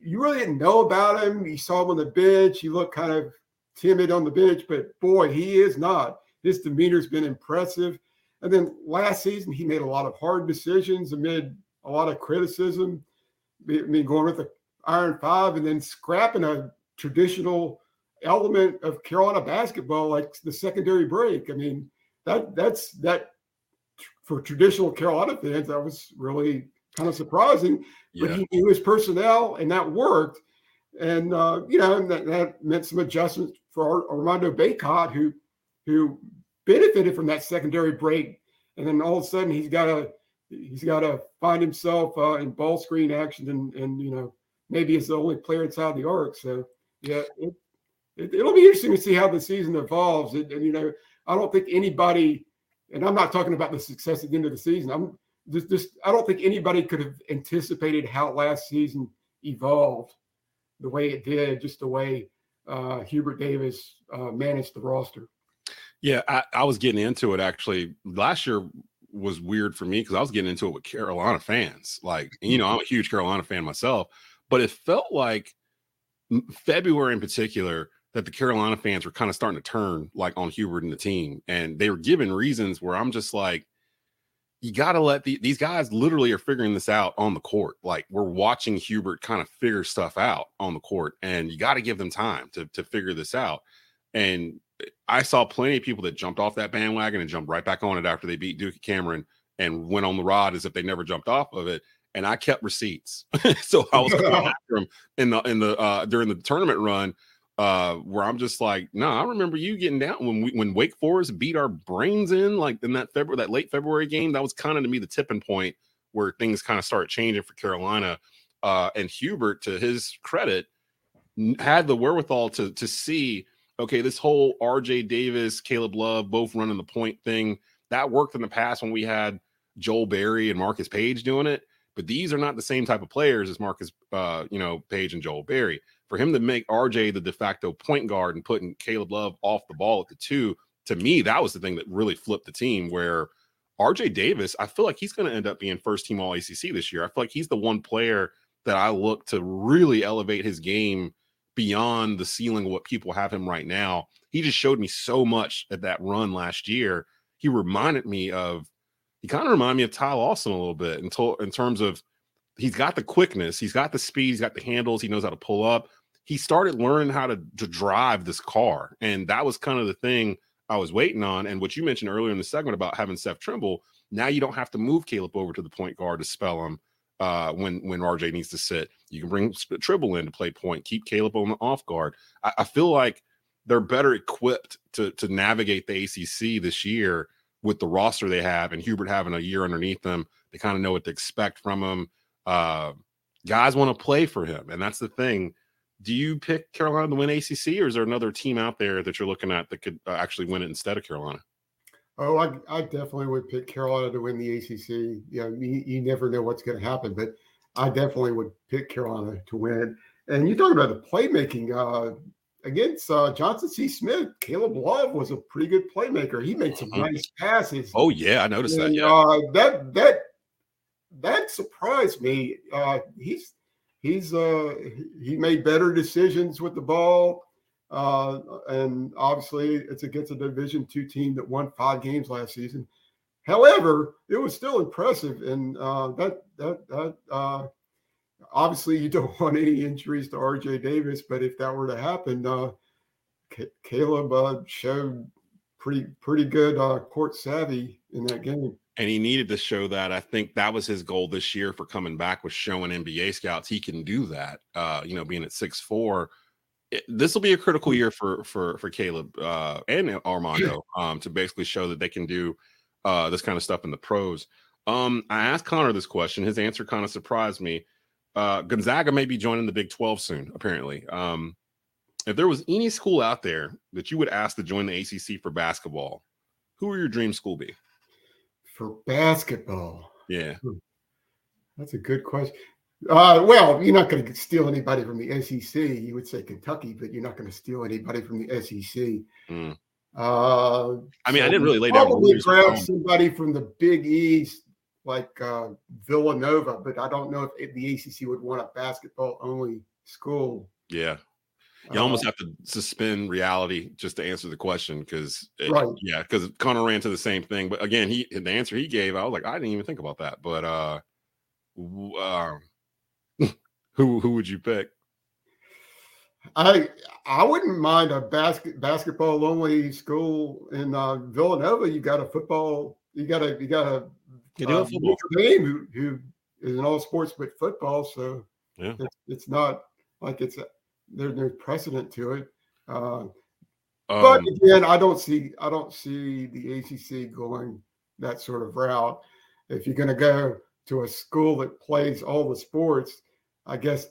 you really didn't know about him. You saw him on the bench. He looked kind of timid on the bench, but boy, he is not. His demeanor's been impressive. And then last season, he made a lot of hard decisions amid a lot of criticism. I mean, going with the Iron Five and then scrapping a traditional element of Carolina basketball, like the secondary break. I mean, that that's that for traditional Carolina fans, that was really kind of surprising. But he knew his personnel, and that worked. And uh, you know, that, that meant some adjustments for Ar- Armando Bacot, who who benefited from that secondary break. And then all of a sudden, he's got to he's got to find himself uh, in ball screen action, and and you know maybe is the only player inside the arc. So yeah, it, it, it'll be interesting to see how the season evolves. And, and you know, I don't think anybody, and I'm not talking about the success at the end of the season. I'm just, just I don't think anybody could have anticipated how last season evolved the way it did, just the way uh, Hubert Davis uh, managed the roster. Yeah, I, I was getting into it actually. Last year was weird for me because I was getting into it with Carolina fans. Like, you know, I'm a huge Carolina fan myself, but it felt like February in particular that the Carolina fans were kind of starting to turn like on Hubert and the team. And they were giving reasons where I'm just like, you got to let the, these guys literally are figuring this out on the court. Like we're watching Hubert kind of figure stuff out on the court, and you got to give them time to to figure this out. And I saw plenty of people that jumped off that bandwagon and jumped right back on it after they beat Duke Cameron and went on the rod as if they never jumped off of it. And I kept receipts, so I was going after them in the in the uh, during the tournament run uh where I'm just like, no, I remember you getting down when we when Wake Forest beat our brains in like in that February that late February game. That was kind of to me the tipping point where things kind of started changing for Carolina. Uh and Hubert, to his credit, had the wherewithal to to see, okay, this whole RJ Davis, Caleb Love both running the point thing, that worked in the past when we had Joel Berry and Marcus Paige doing it. But these are not the same type of players as Marcus, uh, you know, Paige and Joel Berry for him to make RJ the de facto point guard and putting Caleb Love off the ball at the two, to me, that was the thing that really flipped the team. Where RJ Davis, I feel like he's going to end up being first team All ACC this year. I feel like he's the one player that I look to really elevate his game beyond the ceiling of what people have him right now. He just showed me so much at that run last year. He reminded me of, he kind of reminded me of Ty Lawson a little bit in, to- in terms of he's got the quickness, he's got the speed, he's got the handles, he knows how to pull up. He started learning how to, to drive this car. And that was kind of the thing I was waiting on. And what you mentioned earlier in the segment about having Seth Trimble, now you don't have to move Caleb over to the point guard to spell him uh, when when RJ needs to sit. You can bring Trimble in to play point, keep Caleb on the off guard. I, I feel like they're better equipped to to navigate the ACC this year with the roster they have, and Hubert having a year underneath them. They kind of know what to expect from him. Uh, guys want to play for him, and that's the thing. Do you pick Carolina to win ACC, or is there another team out there that you're looking at that could uh, actually win it instead of Carolina? Oh, I, I definitely would pick Carolina to win the ACC. You know, you, you never know what's going to happen, but I definitely would pick Carolina to win. And you talk about the playmaking uh, against uh, Johnson C. Smith. Caleb Love was a pretty good playmaker. He made some Mhm. nice passes. Oh yeah, I noticed that. Yeah, uh, that that that surprised me. Uh, he's he's uh, he made better decisions with the ball, uh, and obviously it's against a Division two team that won five games last season. However, it was still impressive, and uh, that that that uh, obviously you don't want any injuries to R.J. Davis, but if that were to happen, uh, C- Caleb uh, showed pretty pretty good uh, court savvy in that game. and he needed to show that. I think that was his goal this year for coming back was showing NBA scouts he can do that. Uh, you know, being at six four, this will be a critical year for for for Caleb uh, and Armando um, to basically show that they can do uh, this kind of stuff in the pros. Um, I asked Connor this question. His answer kind of surprised me. Uh, Gonzaga may be joining the Big Twelve soon. Apparently, um, if there was any school out there that you would ask to join the ACC for basketball, who would your dream school be? For basketball, Yeah. that's a good question. Uh, well, you're not going to steal anybody from the SEC. You would say Kentucky, but you're not going to steal anybody from the SEC. Mm. Uh, I mean, I didn't really lay down Probably grab somebody from the Big East, like uh, Villanova, but I don't know if the ACC would want a basketball only school. Yeah. You almost Uh, have to suspend reality just to answer the question because, Right. yeah, because Connor ran to the same thing. But again, he the answer he gave, I was like, I didn't even think about that. But uh, um, who who would you pick? I I wouldn't mind a basket basketball only school in uh, Villanova. You got a football. You got a you got a You do uh, have football. Notre Dame who, who is in all sports but football. So Yeah. it's, it's not like it's a, there, there's precedent to it. Uh, Um, but again, I don't see I don't see the ACC going that sort of route. If you're going to go to a school that plays all the sports, I guess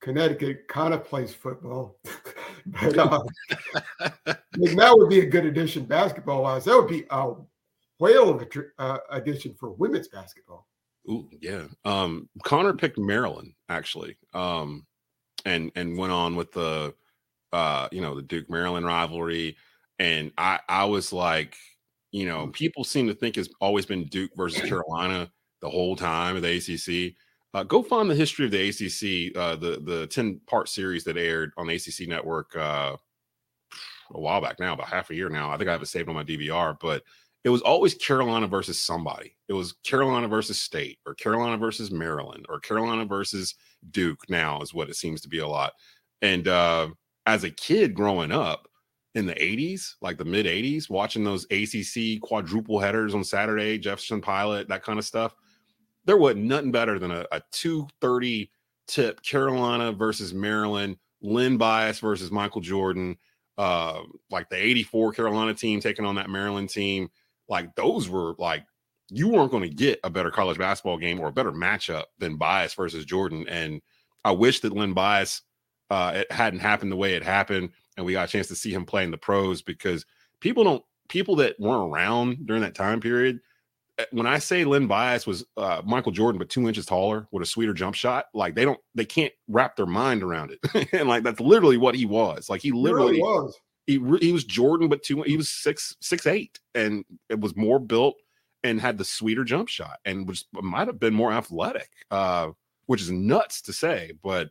Connecticut kind of plays football. but uh, that would be a good addition basketball wise. That would be a whale of a tr- uh, addition for women's basketball. Ooh, yeah. Um, Connor picked Maryland actually, um, and and went on with the, uh, you know, the Duke Maryland rivalry, and I I was like, you know, people seem to think it's always been Duke versus Carolina the whole time of the ACC. Uh, go find the history of the ACC, uh, the the ten part series that aired on the ACC network uh, a while back now, about half a year now. I think I have it saved on my DVR, but it was always Carolina versus somebody. It was Carolina versus State or Carolina versus Maryland or Carolina versus Duke now is what it seems to be a lot. And uh, as a kid growing up in the 80s, like the mid 80s, watching those ACC quadruple headers on Saturday, Jefferson Pilot, that kind of stuff, there wasn't nothing better than a, a 230 tip Carolina versus Maryland, Len Bias versus Michael Jordan, uh, like the 84 Carolina team taking on that Maryland team. Like those were like you weren't going to get a better college basketball game or a better matchup than Bias versus Jordan. And I wish that Len Bias uh, it hadn't happened the way it happened, and we got a chance to see him play in the pros because people don't people that weren't around during that time period. Eh, When I say Len Bias was uh, Michael Jordan, but two inches taller with a sweeter jump shot, like they don't, they can't wrap their mind around it, and like that's literally what he was. Like he He really literally was. he re- he was Jordan, but two he was six six eight, and it was more built and had the sweeter jump shot, and which might have been more athletic, uh, which is nuts to say, but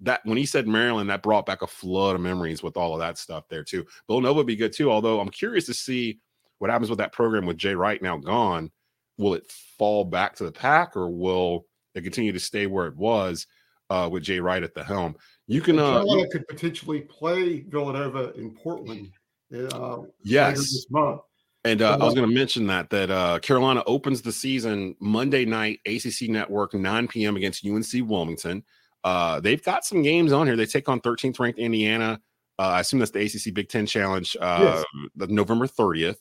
that when he said Maryland, that brought back a flood of memories with all of that stuff there too. Villanova would be good too, although I'm curious to see what happens with that program with Jay Wright now gone. Will it fall back to the pack, or will it continue to stay where it was uh, with Jay Wright at the helm? You can uh, Carolina could potentially play Villanova in Portland. Uh, later Yes. this month. And uh, I was going to mention that that uh, Carolina opens the season Monday night, ACC Network, 9 p.m. against UNC Wilmington. Uh, they've got some games on here. They take on 13th ranked Indiana. Uh, I assume that's the ACC Big Ten Challenge, uh, the November 30th.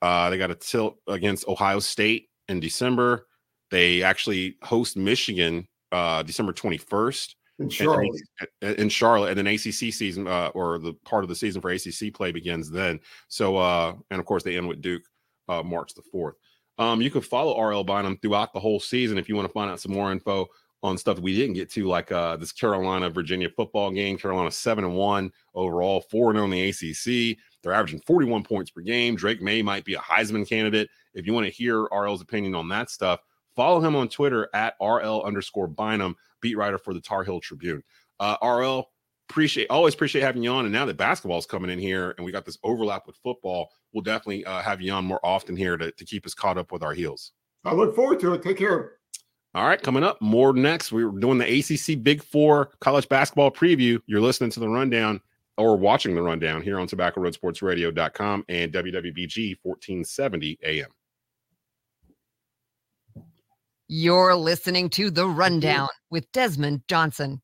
Uh, they got a tilt against Ohio State in December. They actually host Michigan uh, December 21st in Charlotte. and- in Charlotte, and then ACC season uh, or the part of the season for ACC play begins then. So, uh, and of course, they end with Duke uh, March the fourth. Um, you can follow RL Bynum throughout the whole season if you want to find out some more info on stuff we didn't get to, like uh, this Carolina Virginia football game. Carolina seven and one overall, four and on the ACC. They're averaging 41 points per game. Drake Maye might be a Heisman candidate. If you want to hear RL's opinion on that stuff, follow him on Twitter at RL underscore Bynum, beat writer for the Tar Heel Tribune. Uh, RL, appreciate always appreciate having you on. And now that basketball's coming in here and we got this overlap with football, we'll definitely uh, have you on more often here to, to keep us caught up with our heels. I look forward to it. Take care. All right, coming up more next. We're doing the ACC Big Four college basketball preview. You're listening to the rundown or watching the rundown here on tobacco road sports radio.com and WWBG 1470 AM. You're listening to The Rundown with Desmond Johnson.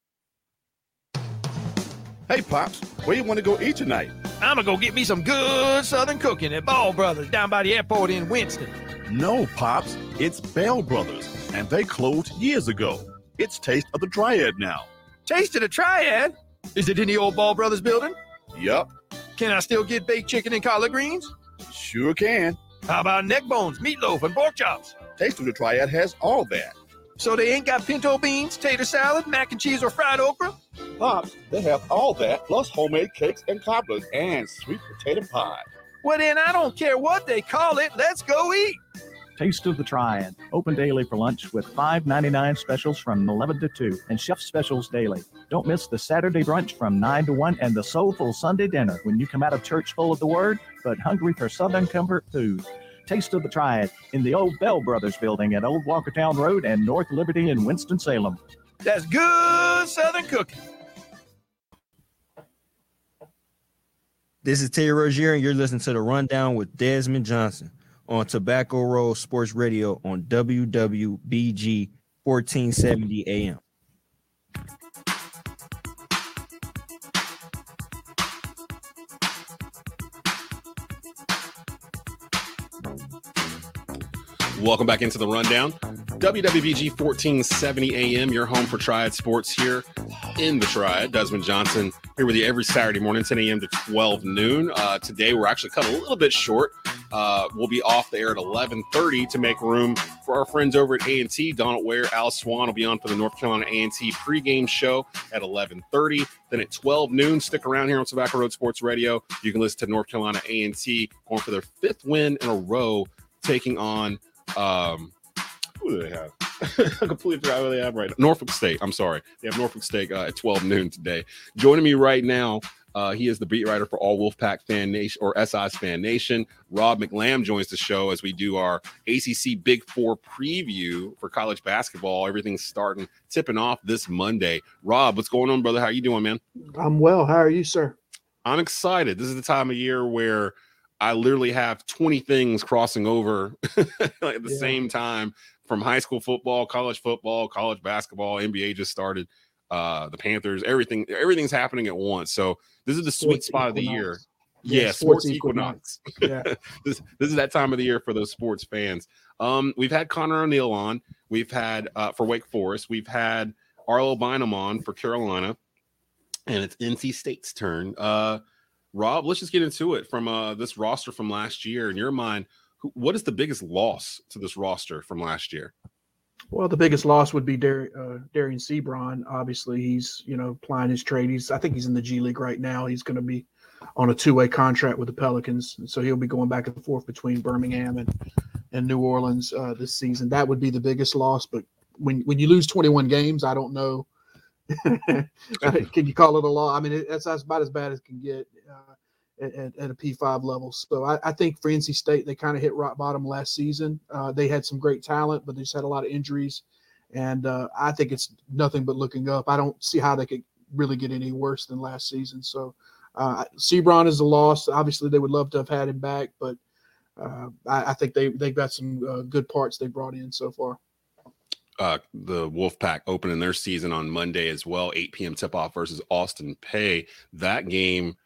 Hey, Pops, where you want to go eat tonight? I'm going to go get me some good Southern cooking at Ball Brothers down by the airport in Winston. No, Pops, it's Bell Brothers, and they closed years ago. It's Taste of the Triad now. Taste of the Triad? Is it in the old Ball Brothers building? Yup. Can I still get baked chicken and collard greens? Sure can. How about neck bones, meatloaf, and pork chops? Taste of the Triad has all that. So they ain't got pinto beans, tater salad, mac and cheese, or fried okra? Pops, they have all that, plus homemade cakes and cobblers and sweet potato pie. Well, then I don't care what they call it. Let's go eat. Taste of the Triad. Open daily for lunch with $5.99 specials from 11 to 2 and chef specials daily. Don't miss the Saturday brunch from 9 to 1 and the soulful Sunday dinner when you come out of church full of the word but hungry for Southern comfort food. Taste of the Triad in the old Bell Brothers building at Old Walkertown Road and North Liberty in Winston-Salem. That's good Southern cooking. This is Terry Rozier, and you're listening to the Rundown with Desmond Johnson on Tobacco Road Sports Radio on WWBG 1470 AM. Welcome back into the rundown. WWBG 1470 AM, your home for Triad Sports here in the Triad. Desmond Johnson here with you every Saturday morning, 10 a.m. to 12 noon. Uh, today we're actually cut a little bit short. Uh, we'll be off the air at 11:30 to make room for our friends over at A&T. Donald Ware, Al Swan will be on for the North Carolina A&T pregame show at 11:30. Then at 12 noon, stick around here on Tobacco Road Sports Radio. You can listen to North Carolina A&T going for their fifth win in a row, taking on um, who do they have? I completely forgot who they have right now. Norfolk State. I'm sorry. They have Norfolk State uh, at 12 noon today. Joining me right now, uh, he is the beat writer for All Wolfpack Fan Nation or SI's Fan Nation. Rob McLam joins the show as we do our ACC Big Four preview for college basketball. Everything's starting, tipping off this Monday. Rob, what's going on, brother? How you doing, man? I'm well. How are you, sir? I'm excited. This is the time of year where I literally have 20 things crossing over at the yeah. same time from high school football, college football, college basketball, NBA just started, uh, the Panthers, everything, everything's happening at once. So this is the sweet sports spot equinox. of the year. Yeah, yeah sports, sports, equinox. equinox. Yeah. this, this is that time of the year for those sports fans. Um, we've had Connor O'Neill on, we've had uh, for Wake Forest, we've had RL Bynum on for Carolina, and it's NC State's turn. Uh, Rob, let's just get into it from uh, this roster from last year. In your mind, who, what is the biggest loss to this roster from last year? Well, the biggest loss would be Dar- uh, Dereon Seabron. Obviously, he's you know applying his trade. He's I think he's in the G League right now. He's going to be on a two way contract with the Pelicans, so he'll be going back and forth between Birmingham and and New Orleans uh, this season. That would be the biggest loss. But when when you lose 21 games, I don't know. can you call it a law? I mean, it, that's, that's about as bad as it can get uh, at, at, a P5 level. So I, I, think for NC State, they kind of hit rock bottom last season. Uh, they had some great talent, but they just had a lot of injuries. And uh, I think it's nothing but looking up. I don't see how they could really get any worse than last season. So uh, Seabron is a loss. Obviously, they would love to have had him back, but uh, I, I, think they, they've got some uh, good parts they brought in so far uh, the Wolfpack opening their season on Monday as well, 8 p.m. tip off versus Austin Peay. That game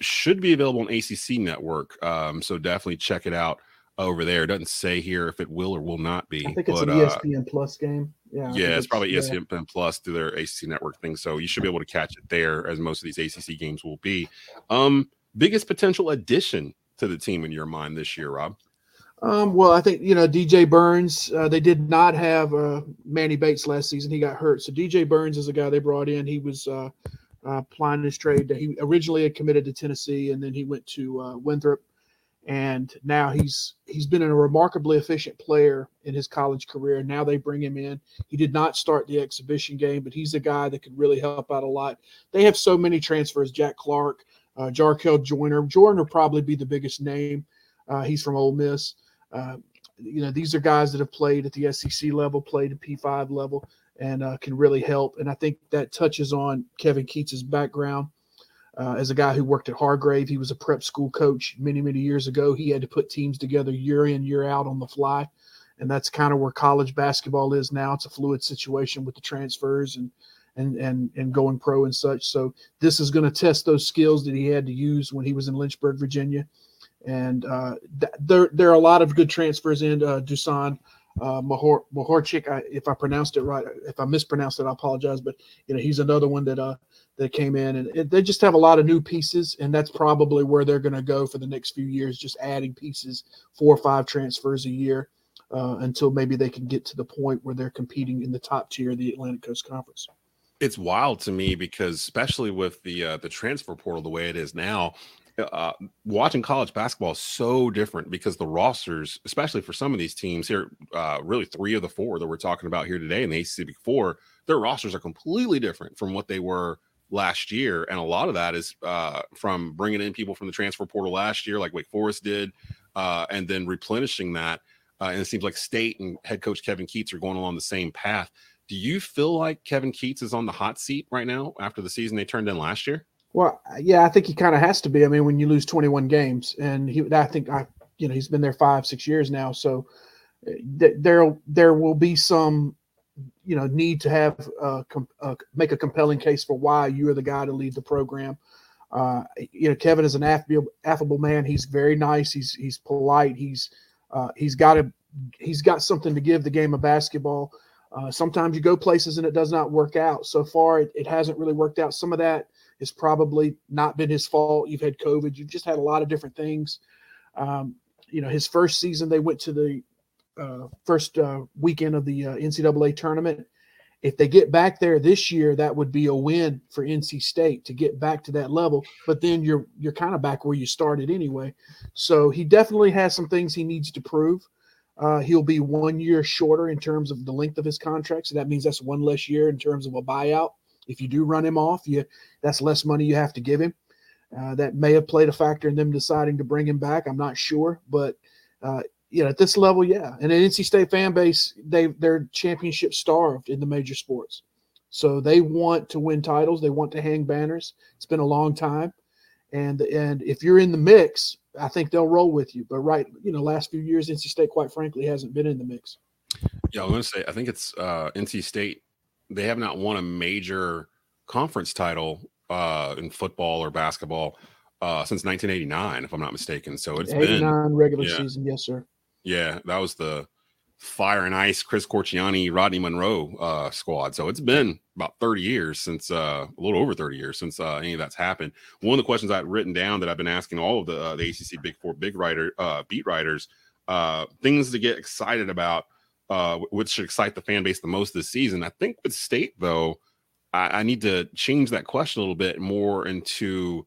should be available on ACC Network. Um, so definitely check it out over there. It doesn't say here if it will or will not be. I think it's but, an ESPN uh, Plus game. Yeah, yeah, it's, it's, probably ESPN yeah. Plus through their ACC Network thing. So you should be able to catch it there, as most of these ACC games will be. Um, biggest potential addition to the team in your mind this year, Rob? Um, well, I think you know DJ Burns. Uh, they did not have uh, Manny Bates last season. He got hurt. So DJ Burns is a guy they brought in. He was uh, uh, applying his trade. He originally had committed to Tennessee, and then he went to uh, Winthrop. and now he's he's been a remarkably efficient player in his college career. Now they bring him in. He did not start the exhibition game, but he's a guy that could really help out a lot. They have so many transfers: Jack Clark, uh, Jarkel Joiner. Joiner probably be the biggest name. Uh, he's from Ole Miss. Uh, you know, these are guys that have played at the SEC level, played at P5 level, and uh, can really help. And I think that touches on Kevin Keatts's background uh, as a guy who worked at Hargrave. He was a prep school coach many, many years ago. He had to put teams together year in, year out on the fly. And that's kind of where college basketball is now. It's a fluid situation with the transfers and and and and going pro and such. So this is going to test those skills that he had to use when he was in Lynchburg, Virginia. And uh, th- there there are a lot of good transfers in uh, Dusan uh, Mahor Mahorcic. If I pronounced it right, if I mispronounced it, I apologize. But you know he's another one that uh that came in, and it, they just have a lot of new pieces, and that's probably where they're going to go for the next few years, just adding pieces, four or five transfers a year. Uh, until maybe they can get to the point where they're competing in the top tier of the Atlantic Coast Conference it's wild to me because especially with the uh, the transfer portal the way it is now uh, watching college basketball is so different because the rosters especially for some of these teams here uh, really three of the four that we're talking about here today in the ACC Big Four their rosters are completely different from what they were last year and a lot of that is uh, from bringing in people from the transfer portal last year like Wake Forest did uh, and then replenishing that uh, and it seems like State and head coach Kevin Keatts are going along the same path do you feel like Kevin Keatts is on the hot seat right now after the season they turned in last year? Well, yeah, I think he kind of has to be. I mean, when you lose 21 games, and he, I think I, you know, he's been there five, six years now, so uh, there, there will be some, you know, need to have uh, com- uh, make a compelling case for why you are the guy to lead the program. Uh, you know, Kevin is an affable, affable man. He's very nice. He's he's polite. He's uh, he's got a he's got something to give the game of basketball. Uh, sometimes you go places and it does not work out. So far, it, it, hasn't really worked out. Some of that has probably not been his fault. You've had COVID. You've just had a lot of different things. Um, you know, his first season, they went to the uh, first uh, weekend of the uh, NCAA tournament. If they get back there this year, that would be a win for NC State to get back to that level. But then you're you're kind of back where you started anyway. So he definitely has some things he needs to prove. Uh, he'll be one year shorter in terms of the length of his contract. So that means that's one less year in terms of a buyout. If you do run him off, you that's less money you have to give him. Uh, that may have played a factor in them deciding to bring him back. I'm not sure, but uh, you know, at this level, yeah. And an NC State fan base, they they're championship starved in the major sports, so they want to win titles. They want to hang banners. It's been a long time, and and if you're in the mix, I think they'll roll with you. But right, you know, last few years, NC State, quite frankly, hasn't been in the mix. Yeah, I'm going to say I think it's uh, NC State. They have not won a major conference title uh, in football or basketball uh, since 1989, if I'm not mistaken. So it's 89 been regular yeah, season, yes, sir. Yeah, that was the Fire and Ice, Chris Corchiani, Rodney Monroe uh, squad. So it's been about 30 years since, uh, a little over 30 years since uh, any of that's happened. One of the questions I've written down that I've been asking all of the, uh, the ACC Big Four big writer uh, beat writers, uh, things to get excited about, uh, which should excite the fan base the most this season. I think with State though, I, I need to change that question a little bit more into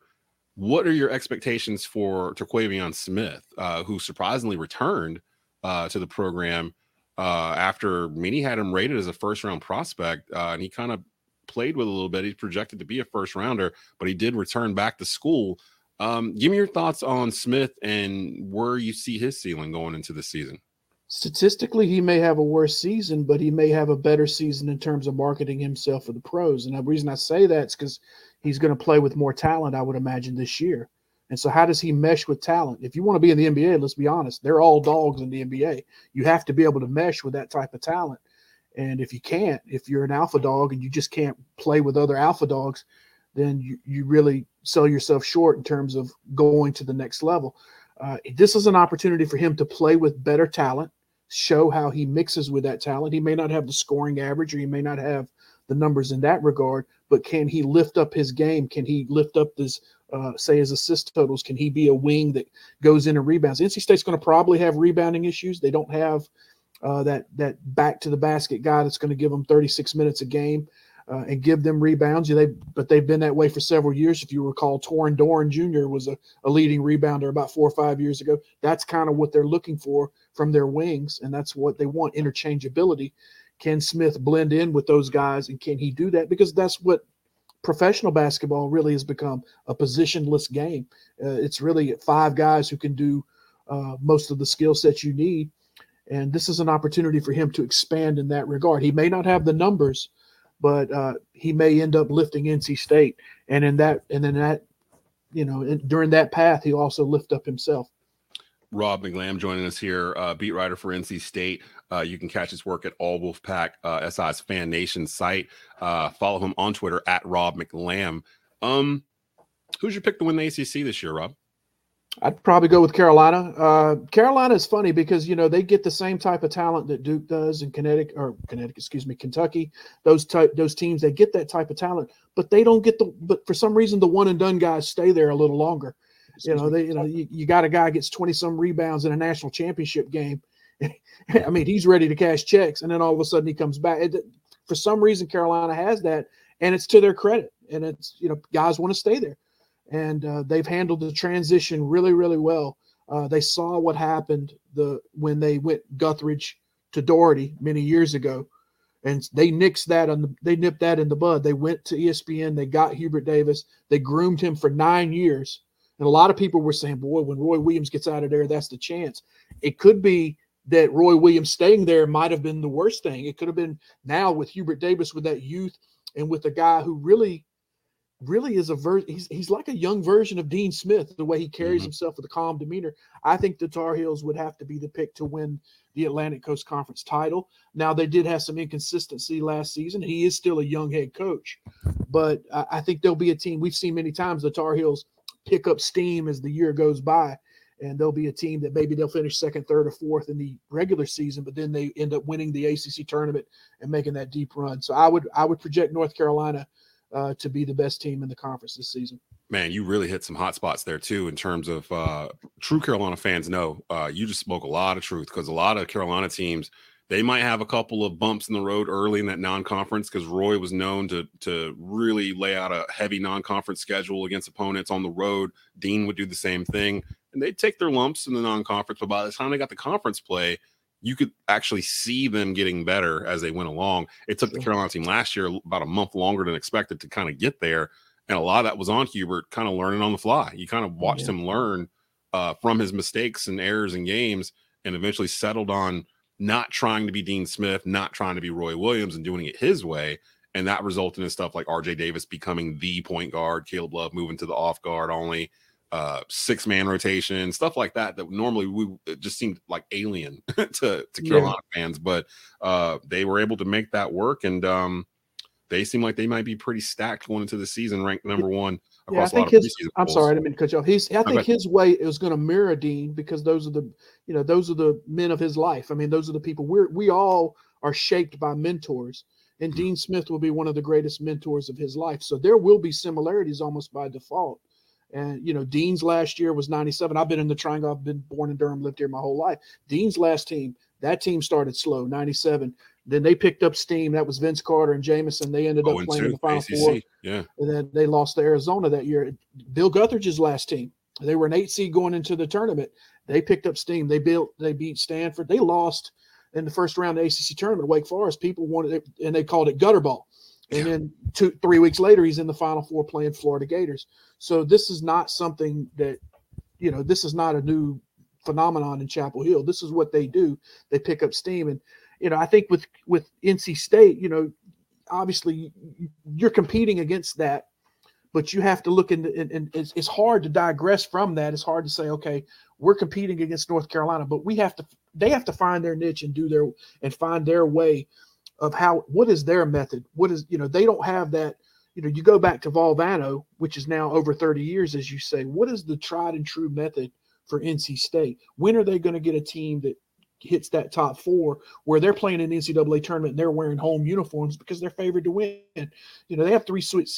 what are your expectations for Terquavion Smith, uh, who surprisingly returned uh, to the program uh, after many had him rated as a first round prospect, uh, and he kind of played with a little bit. He's projected to be a first rounder, but he did return back to school. Um, give me your thoughts on Smith and where you see his ceiling going into the season. Statistically, he may have a worse season, but he may have a better season in terms of marketing himself for the pros. And the reason I say that is because he's going to play with more talent, I would imagine, this year. And so, how does he mesh with talent? If you want to be in the NBA, let's be honest, they're all dogs in the NBA. You have to be able to mesh with that type of talent. And if you can't, if you're an alpha dog and you just can't play with other alpha dogs, then you, you really sell yourself short in terms of going to the next level. Uh, this is an opportunity for him to play with better talent, show how he mixes with that talent. He may not have the scoring average or he may not have the numbers in that regard, but can he lift up his game? Can he lift up this uh, say his assist totals? Can he be a wing that goes in and rebounds? NC State's going to probably have rebounding issues. They don't have uh, that that back to the basket guy that's going to give them 36 minutes a game. Uh, and give them rebounds. They, but they've been that way for several years. If you recall, Torin Dorn Jr. was a, a leading rebounder about four or five years ago. That's kind of what they're looking for from their wings, and that's what they want interchangeability. Can Smith blend in with those guys, and can he do that? Because that's what professional basketball really has become a positionless game. Uh, it's really five guys who can do uh, most of the skill sets you need. And this is an opportunity for him to expand in that regard. He may not have the numbers, but uh, he may end up lifting NC State, and in that, and in that, you know, in, during that path, he'll also lift up himself. Rob McLam joining us here, uh, beat writer for NC State. Uh, you can catch his work at All Wolfpack uh, SI's Fan Nation site. Uh, follow him on Twitter at Rob McLam. Um, who's your pick to win the ACC this year, Rob? I'd probably go with Carolina. Uh, Carolina is funny because you know they get the same type of talent that Duke does in Connecticut or Connecticut, excuse me, Kentucky. Those type those teams they get that type of talent, but they don't get the. But for some reason, the one and done guys stay there a little longer. You know, they you know you, you got a guy gets twenty some rebounds in a national championship game. I mean, he's ready to cash checks, and then all of a sudden he comes back. It, for some reason, Carolina has that, and it's to their credit. And it's you know guys want to stay there and uh, they've handled the transition really, really well. Uh, they saw what happened the when they went Guthridge to Doherty many years ago, and they nixed that on the they nipped that in the bud. They went to ESPN, they got Hubert Davis, they groomed him for nine years, and a lot of people were saying, "Boy, when Roy Williams gets out of there, that's the chance." It could be that Roy Williams staying there might have been the worst thing. It could have been now with Hubert Davis with that youth and with a guy who really really is a ver- he's he's like a young version of Dean Smith, the way he carries mm-hmm. himself with a calm demeanor. I think the Tar Heels would have to be the pick to win the Atlantic Coast Conference title. Now they did have some inconsistency last season. He is still a young head coach, but I, I think there'll be a team we've seen many times the Tar Heels pick up steam as the year goes by. And there'll be a team that maybe they'll finish second, third, or fourth in the regular season, but then they end up winning the ACC tournament and making that deep run. So I would I would project North Carolina uh, to be the best team in the conference this season. Man, you really hit some hot spots there too. In terms of uh, true Carolina fans, know uh, you just spoke a lot of truth because a lot of Carolina teams they might have a couple of bumps in the road early in that non-conference because Roy was known to to really lay out a heavy non-conference schedule against opponents on the road. Dean would do the same thing, and they'd take their lumps in the non-conference, but by the time they got the conference play, you could actually see them getting better as they went along. It took the Carolina team last year about a month longer than expected to kind of get there. And a lot of that was on Hubert kind of learning on the fly. You kind of watched yeah. him learn uh, from his mistakes and errors in games and eventually settled on not trying to be Dean Smith, not trying to be Roy Williams and doing it his way. And that resulted in stuff like RJ Davis becoming the point guard, Caleb Love moving to the off guard only uh six man rotation stuff like that that normally we just seemed like alien to to Carolina yeah. fans but uh they were able to make that work and um they seem like they might be pretty stacked going into the season ranked number one yeah, I think his. I'm sorry, I didn't mean to cut you off. He's. I think his way is going to mirror Dean because those are the, you know, those are the men of his life. I mean, those are the people we're we all are shaped by mentors, and mm-hmm. Dean Smith will be one of the greatest mentors of his life. So there will be similarities almost by default. And you know, Dean's last year was 97. I've been in the triangle. I've been born in Durham, lived here my whole life. Dean's last team, that team started slow, 97. Then they picked up steam. That was Vince Carter and Jamison. They ended up oh, playing in the Final ACC. Four. Yeah. And then they lost to Arizona that year. Bill Guthridge's last team. They were an eight seed going into the tournament. They picked up steam. They built. They beat Stanford. They lost in the first round of the ACC tournament. Wake Forest. People wanted it, and they called it gutter ball. And then two, three weeks later, he's in the Final Four playing Florida Gators. So this is not something that, you know, this is not a new phenomenon in Chapel Hill. This is what they do. They pick up steam, and you know, I think with with NC State, you know, obviously you're competing against that, but you have to look in. and, it's, it's hard to digress from that. It's hard to say, okay, we're competing against North Carolina, but we have to. They have to find their niche and do their and find their way of how what is their method what is you know they don't have that you know you go back to Valvano which is now over 30 years as you say what is the tried and true method for NC State? When are they going to get a team that hits that top four where they're playing an NCAA tournament and they're wearing home uniforms because they're favored to win? You know they have three sweet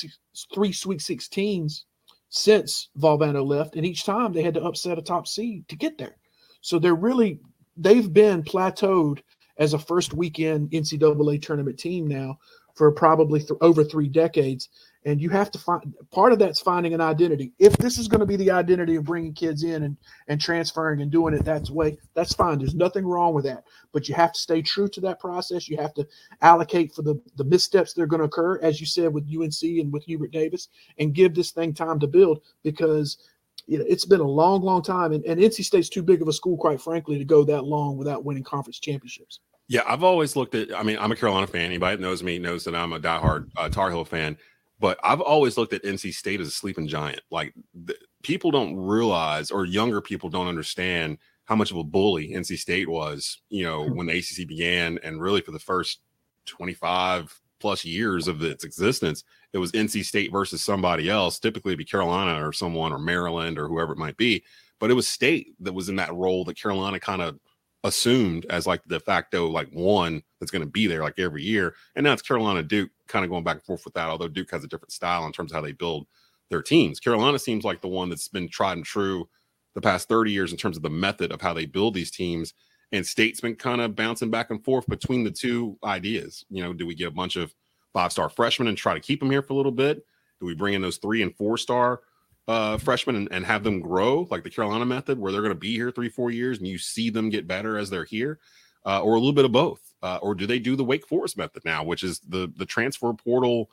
three sweet 16s since Valvano left and each time they had to upset a top seed to get there. So they're really they've been plateaued as a first weekend NCAA tournament team now for probably th- over three decades. And you have to find part of that's finding an identity. If this is going to be the identity of bringing kids in and, and transferring and doing it that way, that's fine. There's nothing wrong with that. But you have to stay true to that process. You have to allocate for the, the missteps that are going to occur, as you said with UNC and with Hubert Davis, and give this thing time to build because you know, it's been a long, long time. And, and NC State's too big of a school, quite frankly, to go that long without winning conference championships. Yeah, I've always looked at. I mean, I'm a Carolina fan. Anybody that knows me knows that I'm a diehard uh, Tar Heel fan. But I've always looked at NC State as a sleeping giant. Like the, people don't realize, or younger people don't understand how much of a bully NC State was. You know, when the ACC began, and really for the first 25 plus years of its existence, it was NC State versus somebody else. Typically, it'd be Carolina or someone, or Maryland, or whoever it might be. But it was State that was in that role that Carolina kind of assumed as like the de facto like one that's going to be there like every year. And now it's Carolina Duke kind of going back and forth with that, although Duke has a different style in terms of how they build their teams. Carolina seems like the one that's been tried and true the past 30 years in terms of the method of how they build these teams. And state's been kind of bouncing back and forth between the two ideas. You know, do we get a bunch of five star freshmen and try to keep them here for a little bit? Do we bring in those three and four star uh, freshmen and, and have them grow like the Carolina method, where they're going to be here three, four years and you see them get better as they're here, uh, or a little bit of both? Uh, or do they do the Wake Forest method now, which is the the transfer portal,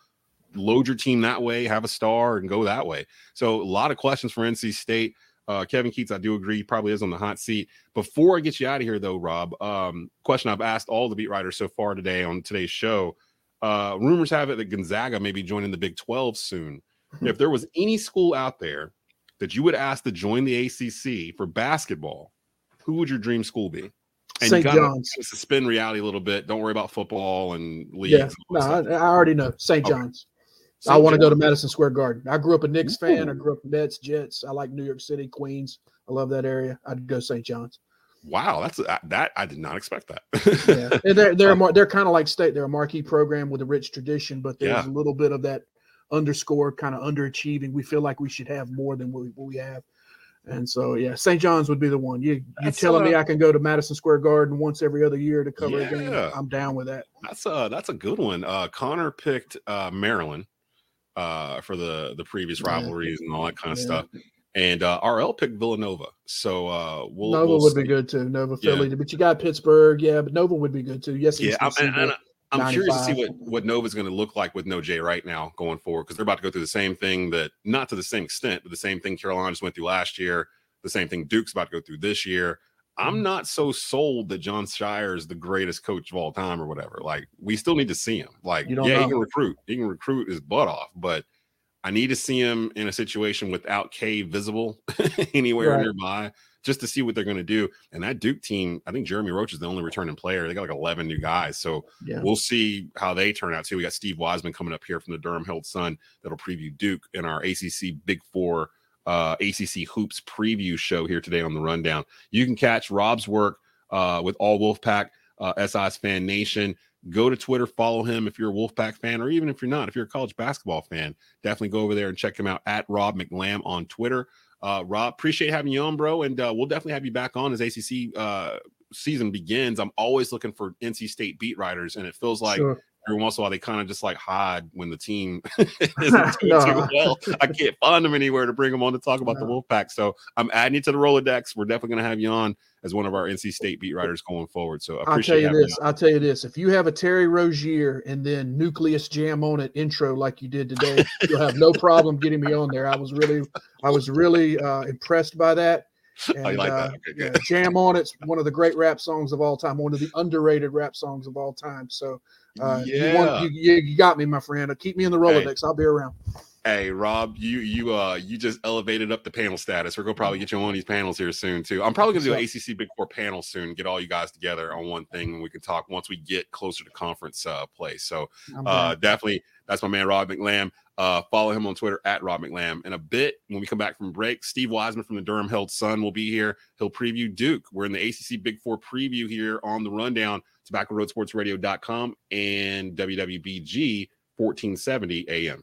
load your team that way, have a star, and go that way? So a lot of questions for NC State. Uh, Kevin Keatts, I do agree, probably is on the hot seat. Before I get you out of here, though, Rob, um, question I've asked all the beat writers so far today on today's show. Uh, rumors have it that Gonzaga may be joining the Big 12 soon. If there was any school out there that you would ask to join the ACC for basketball, who would your dream school be? And St. you gotta John's. suspend reality a little bit. Don't worry about football and leagues. Yeah, no, I. I already know St. Okay. John's. St. I want to go to Madison Square Garden. I grew up a Knicks fan. I grew up Nets, Jets. I like New York City, Queens. I love that area. I'd go St. John's. Wow, that's that, that I did not expect that. Yeah, and they're they're they're kind of like state. They're a marquee program with a rich tradition, but there's Yeah. a little bit of that underscore kind of underachieving. We feel like we should have more than what we, what we have. And so, yeah, St. John's would be the one. You you That's, telling me I can go to Madison Square Garden once every other year to cover a game? Yeah. I'm down with that. That's a that's a good one. Uh, Connor picked uh, Maryland uh, for the the previous Yeah. rivalries and all that kind of Yeah. stuff, and uh, RL picked Villanova. So uh, we'll Nova we'll would see. be good too. Nova, Yeah. Philly, but you got Pittsburgh, yeah, but Nova would be good too. Yes, Yeah, I'm, and, and I'm curious to see 95. what what Nova's going to look like with no Jay Wright now going forward because they're about to go through the same thing that not to the same extent, but the same thing Carolina just went through last year, the same thing Duke's about to go through this year. Mm-hmm. I'm not so sold that Jon Scheyer is the greatest coach of all time or whatever. Like, we still need to see him. Like, yeah, he can recruit, he can recruit his butt off, but I need to see him in a situation without K visible anywhere Right. nearby just to see what they're going to do. And that Duke team, I think Jeremy Roach is the only returning player. They got like 11 new guys. So Yeah. we'll see how they turn out too. We got Steve Wiseman coming up here from the Durham Herald Sun that'll preview Duke in our ACC Big Four uh, ACC Hoops preview show here today on the Rundown. You can catch Rob's work uh, with All Wolfpack, uh, SI's Fan Nation. Go to Twitter, follow him if you're a Wolfpack fan, or even if you're not, if you're a college basketball fan, definitely go over there and check him out at Rob McLamb on Twitter. Uh, Rob, appreciate having you on, bro, and uh, we'll definitely have you back on as ACC uh, season begins. I'm always looking for NC State beat writers, and it feels like Sure. Every once in a while they kind of just like hide when the team isn't doing No. too well. I can't find them anywhere to bring them on to talk about the Wolfpack. So I'm adding you to the Rolodex. We're definitely going to have you on as one of our NC State beat writers going forward. So I I'll tell you this. I'll tell you this. If you have a Terry Rozier and then Newcleus Jam on it intro like you did today, you'll have no problem getting me on there. I was really, I was really uh, impressed by that. And, Oh, you like that? uh, Okay, yeah. Jam on it's one of the great rap songs of all time, one of the underrated rap songs of all time. So, uh, you, Yeah. want, you, you, you got me, my friend. Keep me in the Rolodex. I'll be around. Hey Rob, you you uh you just elevated up the panel status. We're gonna probably get you on one of these panels here soon too. I'm probably gonna do an ACC Big Four panel soon. Get all you guys together on one thing, and we can talk once we get closer to conference uh, play. So uh, definitely, that's my man Rob McLamb. Uh, follow him on Twitter at Rob McLamb. In a bit, when we come back from break, Steve Wiseman from the Durham Herald Sun will be here. He'll preview Duke. We're in the ACC Big Four preview here on the rundown. TobaccoRoadSportsRadio.com and WWBG 1470 AM.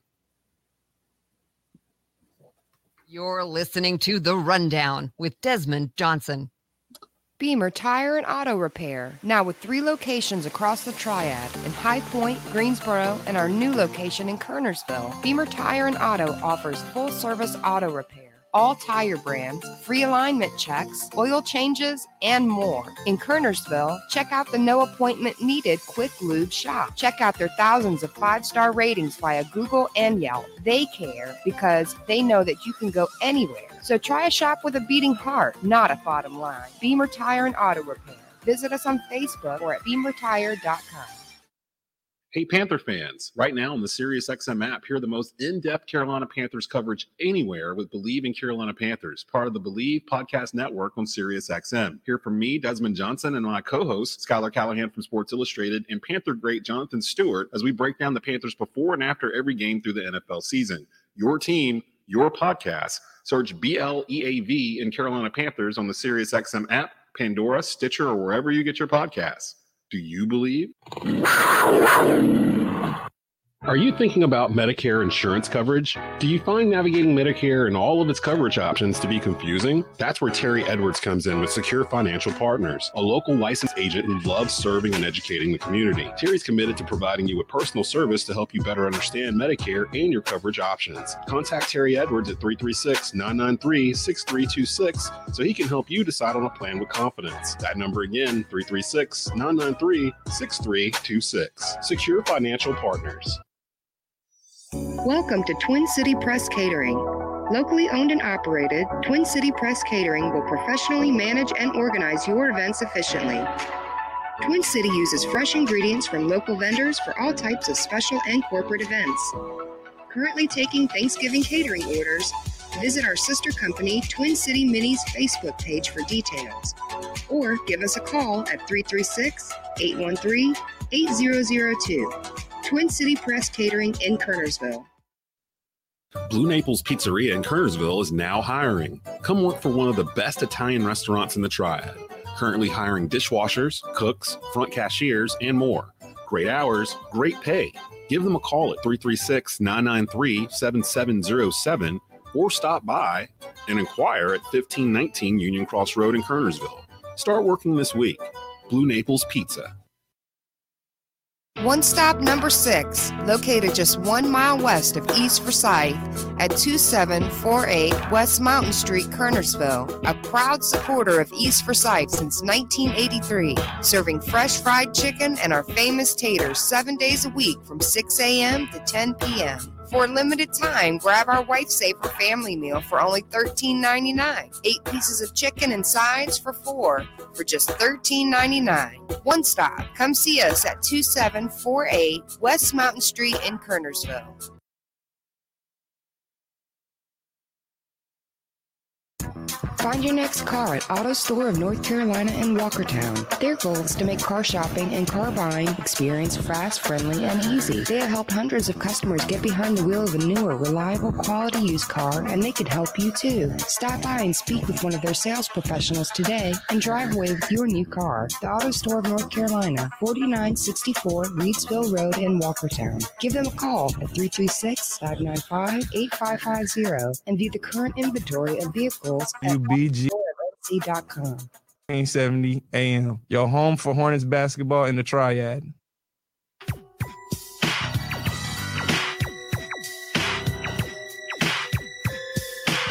You're listening to The Rundown with Desmond Johnson. Beamer Tire and Auto Repair, now with three locations across the Triad in High Point, Greensboro, and our new location in Kernersville. Beamer Tire and Auto offers full service auto repair all tire brands, free alignment checks, oil changes, and more. In Kernersville, check out the no appointment needed Quick Lube shop. Check out their thousands of five star ratings via Google and Yelp. They care because they know that you can go anywhere. So try a shop with a beating heart, not a bottom line. Beamer Tire and Auto Repair. Visit us on Facebook or at beamertire.com. Hey, Panther fans, right now on the SiriusXM app, hear the most in depth Carolina Panthers coverage anywhere with Believe in Carolina Panthers, part of the Believe Podcast Network on SiriusXM. Hear from me, Desmond Johnson, and my co host, Skylar Callahan from Sports Illustrated, and Panther great Jonathan Stewart as we break down the Panthers before and after every game through the NFL season. Your team, your podcast. Search B L E A V in Carolina Panthers on the SiriusXM app, Pandora, Stitcher, or wherever you get your podcasts. Do you believe? Are you thinking about Medicare insurance coverage? Do you find navigating Medicare and all of its coverage options to be confusing? That's where Terry Edwards comes in with Secure Financial Partners, a local licensed agent who loves serving and educating the community. Terry's committed to providing you with personal service to help you better understand Medicare and your coverage options. Contact Terry Edwards at 336 993 6326 so he can help you decide on a plan with confidence. That number again, 336 993 6326. Secure Financial Partners. Welcome to Twin City Press Catering. Locally owned and operated, Twin City Press Catering will professionally manage and organize your events efficiently. Twin City uses fresh ingredients from local vendors for all types of special and corporate events. Currently taking Thanksgiving catering orders, visit our sister company, Twin City Minis Facebook page for details. Or give us a call at 336 813 8002. Twin City Press Catering in Kernersville. Blue Naples Pizzeria in Kernersville is now hiring. Come work for one of the best Italian restaurants in the Triad. Currently hiring dishwashers, cooks, front cashiers, and more. Great hours, great pay. Give them a call at 336 993 7707 or stop by and inquire at 1519 Union Cross Road in Kernersville. Start working this week. Blue Naples Pizza. One stop number six, located just one mile west of East Forsyth at 2748 West Mountain Street, Kernersville. A proud supporter of East Forsyth since 1983, serving fresh fried chicken and our famous taters seven days a week from 6 a.m. to 10 p.m. For a limited time, grab our Wife Saver family meal for only $13.99. Eight pieces of chicken and sides for four for just $13.99. One stop. Come see us at 2748 West Mountain Street in Kernersville. Find your next car at Auto Store of North Carolina in Walkertown. Their goal is to make car shopping and car buying experience fast, friendly, and easy. They have helped hundreds of customers get behind the wheel of a newer, reliable, quality used car, and they could help you too. Stop by and speak with one of their sales professionals today and drive away with your new car. The Auto Store of North Carolina, 4964 Reidsville Road in Walkertown. Give them a call at 336 595 8550 and view the current inventory of vehicles at UBG. c.com. 1970 AM. Your home for Hornets basketball in the Triad.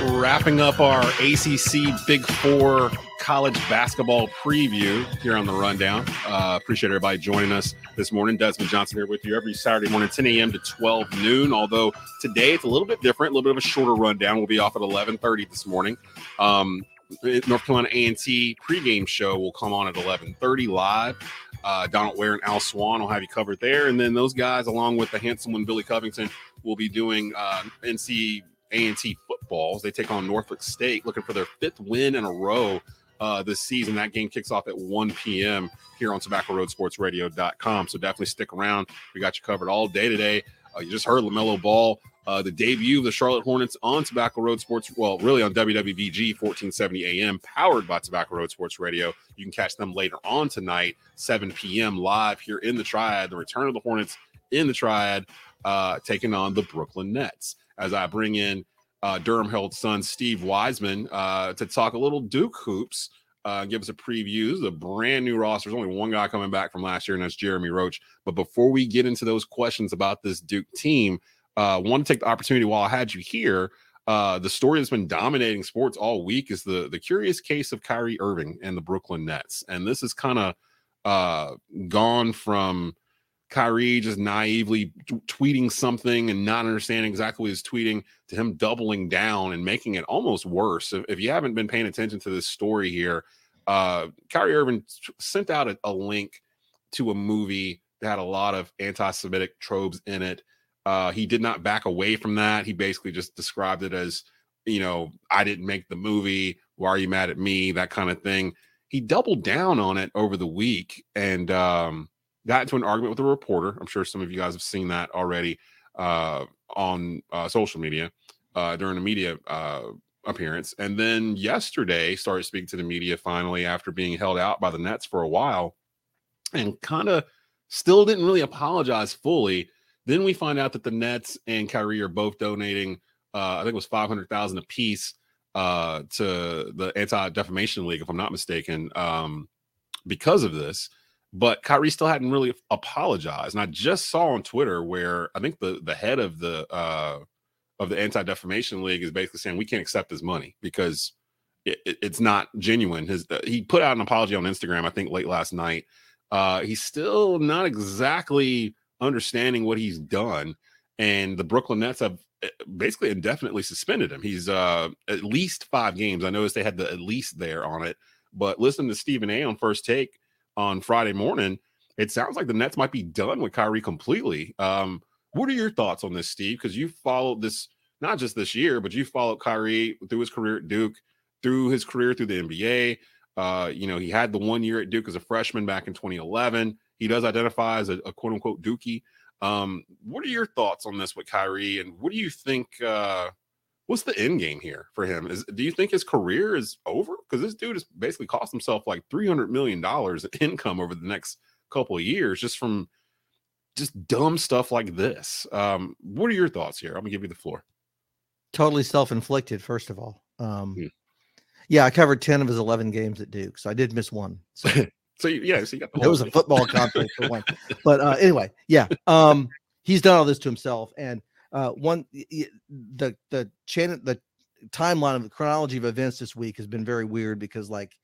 Wrapping up our ACC Big Four college basketball preview here on the rundown. Uh, appreciate everybody joining us this morning. Desmond Johnson here with you every Saturday morning, 10 a.m. to 12 noon. Although today it's a little bit different, a little bit of a shorter rundown. We'll be off at 11:30 this morning. Um, North Carolina A&T pregame show will come on at 11:30 live. Uh, Donald Ware and Al Swan will have you covered there, and then those guys, along with the handsome one Billy Covington, will be doing uh, NC A&T footballs. They take on Norfolk State, looking for their fifth win in a row uh, this season. That game kicks off at 1 p.m. here on TobaccoRoadSportsRadio.com. So definitely stick around. We got you covered all day today. Uh, you just heard LaMelo Ball, uh, the debut of the Charlotte Hornets on Tobacco Road Sports, well, really on WWBG 1470 AM, powered by Tobacco Road Sports Radio. You can catch them later on tonight, 7 p.m. live here in the Triad. The return of the Hornets in the Triad, uh, taking on the Brooklyn Nets. As I bring in uh, Durham Herald Sun Steve Wiseman uh, to talk a little Duke hoops. uh, give us a preview. This is a brand new roster. There's only one guy coming back from last year, and that's Jeremy Roach. But before we get into those questions about this Duke team, uh, want to take the opportunity while I had you here. Uh, the story that's been dominating sports all week is the the curious case of Kyrie Irving and the Brooklyn Nets, and this is kind of uh, gone from Kyrie just naively t- tweeting something and not understanding exactly what he's tweeting to him doubling down and making it almost worse. If, if you haven't been paying attention to this story here, uh, Kyrie Irving sent out a, a link to a movie that had a lot of anti-Semitic tropes in it. Uh, he did not back away from that. He basically just described it as, you know, I didn't make the movie. Why are you mad at me? That kind of thing. He doubled down on it over the week and um, got into an argument with a reporter. I'm sure some of you guys have seen that already uh, on uh, social media uh, during a media uh, appearance. And then yesterday started speaking to the media finally after being held out by the Nets for a while and kind of still didn't really apologize fully. Then we find out that the Nets and Kyrie are both donating, uh, I think it was 500,000 a piece uh, to the Anti Defamation League, if I'm not mistaken, um, because of this. But Kyrie still hadn't really apologized. And I just saw on Twitter where I think the the head of the uh, of the Anti Defamation League is basically saying we can't accept his money because it, it, it's not genuine. His uh, he put out an apology on Instagram, I think, late last night. Uh, he's still not exactly understanding what he's done, and the Brooklyn Nets have uh, basically indefinitely suspended him. He's uh, at least five games. I noticed they had the at least there on it, but listen to Stephen A. on First Take on Friday morning. It sounds like the Nets might be done with Kyrie completely. Um, what are your thoughts on this, Steve? Because you followed this not just this year, but you followed Kyrie through his career at Duke, through his career through the NBA. Uh, you know, he had the one year at Duke as a freshman back in 2011. He does identify as a, a quote unquote Dookie. Um, what are your thoughts on this with Kyrie, and what do you think? Uh, what's the end game here for him? Is do you think his career is over? Because this dude has basically cost himself like 300 million dollars in income over the next couple of years just from just dumb stuff like this. Um, what are your thoughts here? I'm gonna give you the floor. Totally self-inflicted, first of all. Um, Hmm. yeah, I covered 10 of his 11 games at Duke, so I did miss one. So So you, yeah, so you got the whole was a football conflict for one. But uh, anyway, yeah, um, he's done all this to himself. And uh, one, the the chain, the timeline of the chronology of events this week has been very weird because, like,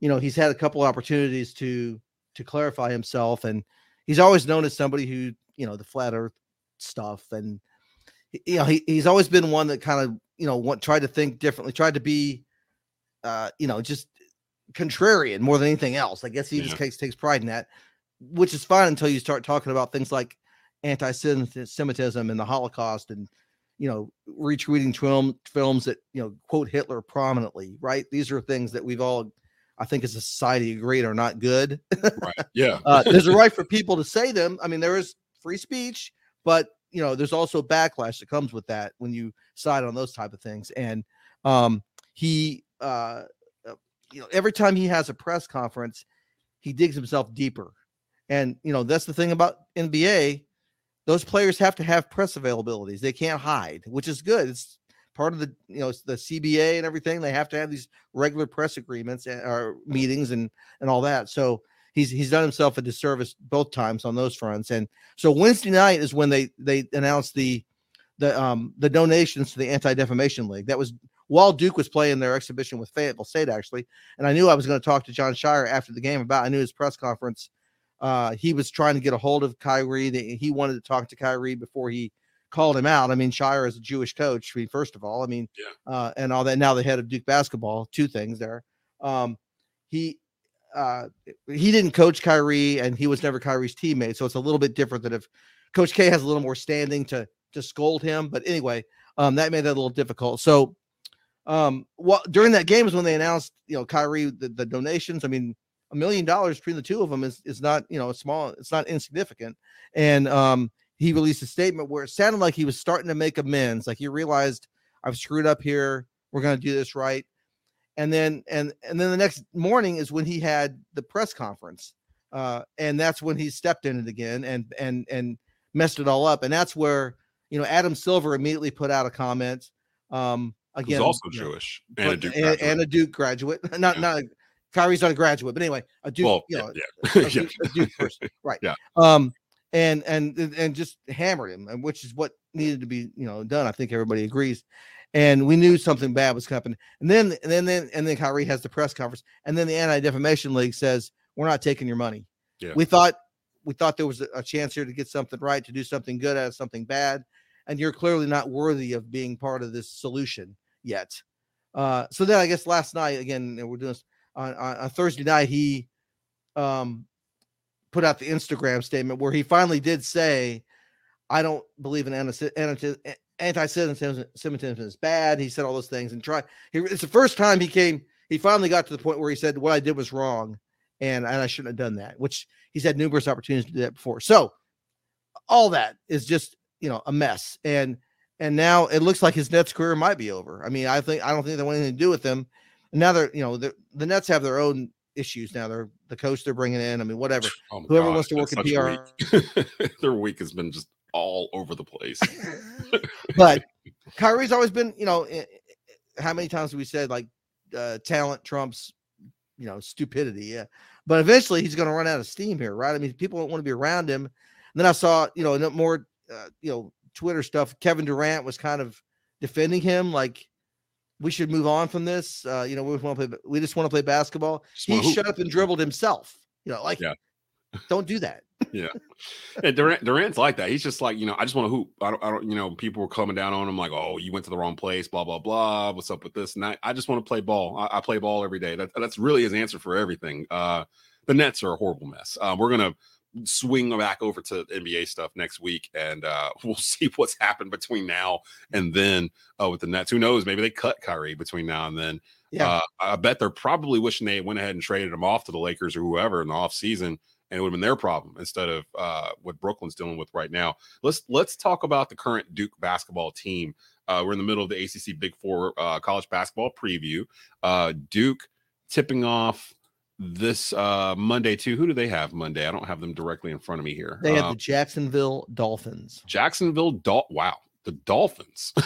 you know, he's had a couple opportunities to to clarify himself, and he's always known as somebody who, you know, the flat Earth stuff, and you know, he, he's always been one that kind of, you know, want, tried to think differently, tried to be, uh, you know, just contrarian more than anything else. I guess he just takes takes pride in that, which is fine until you start talking about things like anti-Semitism and the Holocaust, and you know, retweeting film films that you know quote Hitler prominently. Right? These are things that we've all, I think, as a society agreed are not good. right. Yeah. uh, there's a right for people to say them. I mean, there is free speech, but you know, there's also backlash that comes with that when you side on those type of things. And um, he, uh, uh, you know, every time he has a press conference, he digs himself deeper. And you know, that's the thing about NBA. Those players have to have press availabilities. They can't hide, which is good. It's part of the you know the CBA and everything. They have to have these regular press agreements and or meetings and and all that. So he's he's done himself a disservice both times on those fronts. And so Wednesday night is when they they announced the the um the donations to the Anti Defamation League. That was while Duke was playing their exhibition with Fayetteville State actually. And I knew I was going to talk to Jon Scheyer after the game about. I knew his press conference. Uh, he was trying to get a hold of Kyrie. That he wanted to talk to Kyrie before he called him out. I mean, Scheyer is a Jewish coach. I mean, first of all, I mean, Yeah. uh, and all that. Now the head of Duke basketball. Two things there. Um, he uh, he didn't coach Kyrie, and he was never Kyrie's teammate. So it's a little bit different than if Coach K has a little more standing to to scold him. But anyway, um, that made that a little difficult. So, um, what during that game is when they announced, you know, Kyrie the, the donations. I mean, a million dollars between the two of them is is not, you know, small. It's not insignificant. And um, he released a statement where it sounded like he was starting to make amends. Like he realized I've screwed up here. We're going to do this right. And then and and then the next morning is when he had the press conference, uh, and that's when he stepped in it again and and and messed it all up. And that's where you know Adam Silver immediately put out a comment. Um, Who's again, also you know, Jewish and a Duke and, graduate. and a Duke graduate, not Yeah. not Kyrie's not a graduate, but anyway, a Duke, Well, you know, yeah, a, yeah. Duke, a Duke person, right? Yeah. Um, and and and just hammered him, and which is what needed to be, you know, done. I think everybody agrees. And we knew something bad was coming. And then and then then and then Kyrie has the press conference, and then the Anti Defamation League says we're not taking your money. Yeah. We thought we thought there was a, a chance here to get something right, to do something good out of something bad, and you're clearly not worthy of being part of this solution yet. Uh, so then I guess last night again we're doing this on, on, on Thursday night he um put out the Instagram statement where he finally did say, I don't believe in anti- anti- anti-Semitism is bad. He said all those things and try. He, it's the first time he came. He finally got to the point where he said what I did was wrong, and, and I shouldn't have done that. Which he's had numerous opportunities to do that before. So all that is just you know a mess, and and now it looks like his Nets career might be over. I mean, I think I don't think they want anything to do with him. And now they're you know the the Nets have their own issues now. They're the coach they're bringing in. I mean, whatever. Oh Whoever God, wants to work in PR. week. Their week has been just all over the place. but Kyrie's always been, you know, eh, eh, how many times have we said like uh, talent trumps, you know, stupidity? Yeah. But eventually he's going to run out of steam here, right? I mean, people don't want to be around him. And then I saw, you know, more, uh, you know, Twitter stuff. Kevin Durant was kind of defending him, like we should move on from this. Uh, you know, we want to play, we just want to play basketball. He hoop. shut up and dribbled himself. You know, like Yeah. don't do that. yeah. And Durant, Durant's like that. He's just like, you know, I just want to hoop. I don't, I don't, you know, people were coming down on him like, oh, you went to the wrong place, blah, blah, blah. What's up with this? And I, I just want to play ball. I, I play ball every day. That, that's really his answer for everything. Uh, the Nets are a horrible mess. Uh, we're going to swing back over to NBA stuff next week and uh, we'll see what's happened between now and then uh, with the Nets. Who knows? Maybe they cut Kyrie between now and then. Yeah. Uh, I bet they're probably wishing they went ahead and traded him off to the Lakers or whoever in the offseason and it would have been their problem instead of uh, what Brooklyn's dealing with right now. Let's let's talk about the current Duke basketball team. Uh, we're in the middle of the ACC Big Four uh, college basketball preview. Uh, Duke tipping off this uh, Monday too. Who do they have Monday? I don't have them directly in front of me here. They have Um, the Jacksonville Dolphins. Jacksonville Dol wow. The Dolphins,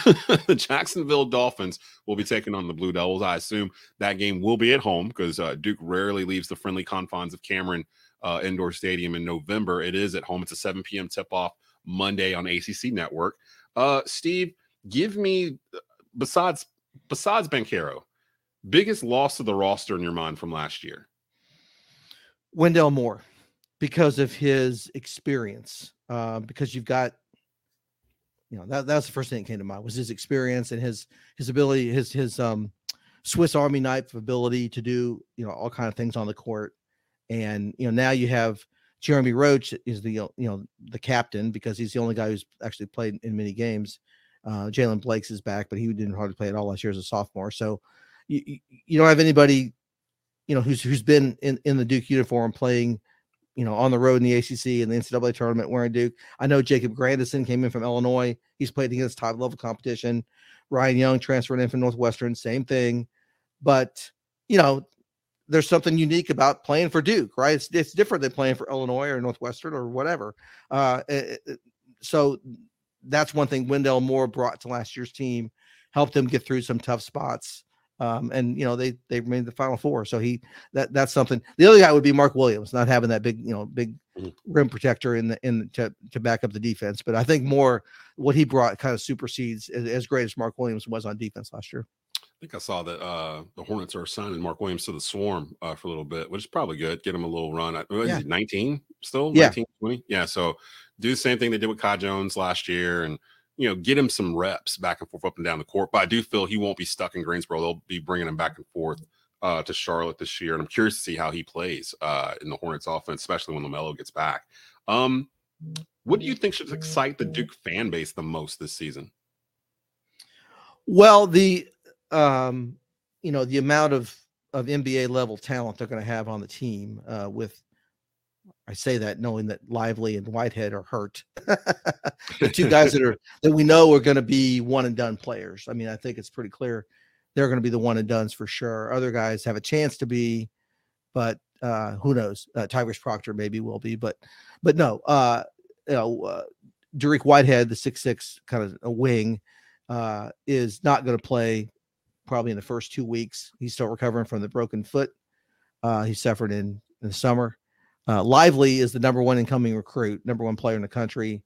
the Jacksonville Dolphins will be taking on the Blue Devils. I assume that game will be at home because uh, Duke rarely leaves the friendly confines of Cameron uh, Indoor Stadium in November. It is at home. It's a 7 p.m. tip off Monday on ACC Network. Uh, Steve, give me besides besides Banchero, biggest loss to the roster in your mind from last year. Wendell Moore because of his experience. Uh, because you've got, you know, that that's the first thing that came to mind was his experience and his his ability, his his um Swiss Army knife ability to do you know all kind of things on the court. And you know now you have Jeremy Roach is the you know the captain because he's the only guy who's actually played in many games. Uh, Jaylen Blakes is back, but he didn't hardly play at all last year as a sophomore. So you, you- you don't have anybody you know who's who's been in in the Duke uniform playing, you know, on the road in the ACC and the NCAA tournament wearing Duke. I know Jacob Grandison came in from Illinois. He's played against top level competition. Ryan Young transferred in from Northwestern, same thing. But you know, there's something unique about playing for Duke, right? It's it's different than playing for Illinois or Northwestern or whatever. Uh, it- it- so that's one thing Wendell Moore brought to last year's team, helped them get through some tough spots. Um, and you know they they made the final four, so he that that's something. The other guy would be Mark Williams, not having that big you know big rim protector in the in the, to to back up the defense. But I think more what he brought kind of supersedes as, as great as Mark Williams was on defense last year. I think I saw that uh, the Hornets are signing Mark Williams to the Swarm uh, for a little bit, which is probably good. Get him a little run. Yeah. he, 19 still? Yeah. 19, 20? Yeah. So do the same thing they did with Kai Jones last year and, you know, get him some reps back and forth up and down the court. But I do feel he won't be stuck in Greensboro. They'll be bringing him back and forth uh, to Charlotte this year. And I'm curious to see how he plays uh, in the Hornets offense, especially when LaMelo gets back. Um, what do you think should excite the Duke fan base the most this season? Well, the um, you know, the amount of of NBA level talent they're going to have on the team uh, with I say that knowing that Lively and Whitehead are hurt. the two guys that are that we know are going to be one and done players. I mean, I think it's pretty clear they're going to be the one and dones for sure. Other guys have a chance to be, but uh, who knows? Uh, Tyrese Proctor maybe will be, but but no. Uh, you know, uh, Dariq Whitehead, the six six kind of a wing, uh, is not going to play probably in the first two weeks. He's still recovering from the broken foot. Uh, he suffered in, in the summer. Uh, Lively is the number one incoming recruit, number one player in the country.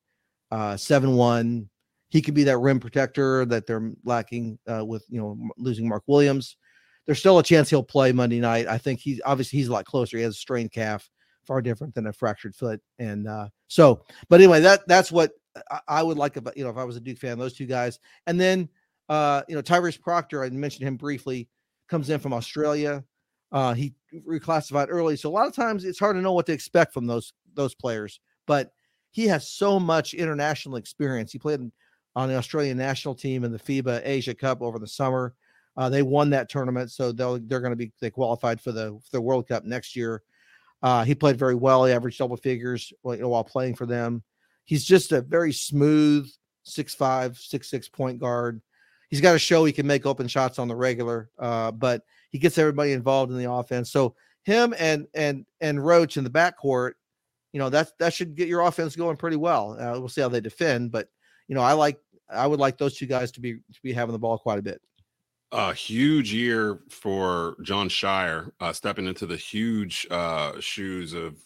Uh, seven one. He could be that rim protector that they're lacking uh, with you know losing Mark Williams. There's still a chance he'll play Monday night. I think he's obviously he's a lot closer. He has a strained calf, far different than a fractured foot. And uh, so, but anyway, that that's what I, I would like about you know if I was a Duke fan, those two guys. And then uh, you know Tyrese Proctor, I mentioned him briefly, comes in from Australia. Uh, he reclassified early, so a lot of times it's hard to know what to expect from those those players. But he has so much international experience. He played on the Australian national team in the FIBA Asia Cup over the summer. Uh, they won that tournament, so they'll, they're going to be they qualified for the for the World Cup next year. Uh, he played very well. He averaged double figures while, you know, while playing for them. He's just a very smooth six five, six six point guard. He's got to show he can make open shots on the regular, uh, but he gets everybody involved in the offense. So him and and and Roach in the backcourt, you know, that that should get your offense going pretty well. Uh, we'll see how they defend, but you know, I like I would like those two guys to be to be having the ball quite a bit. a huge year for Jon Scheyer, uh, stepping into the huge uh, shoes of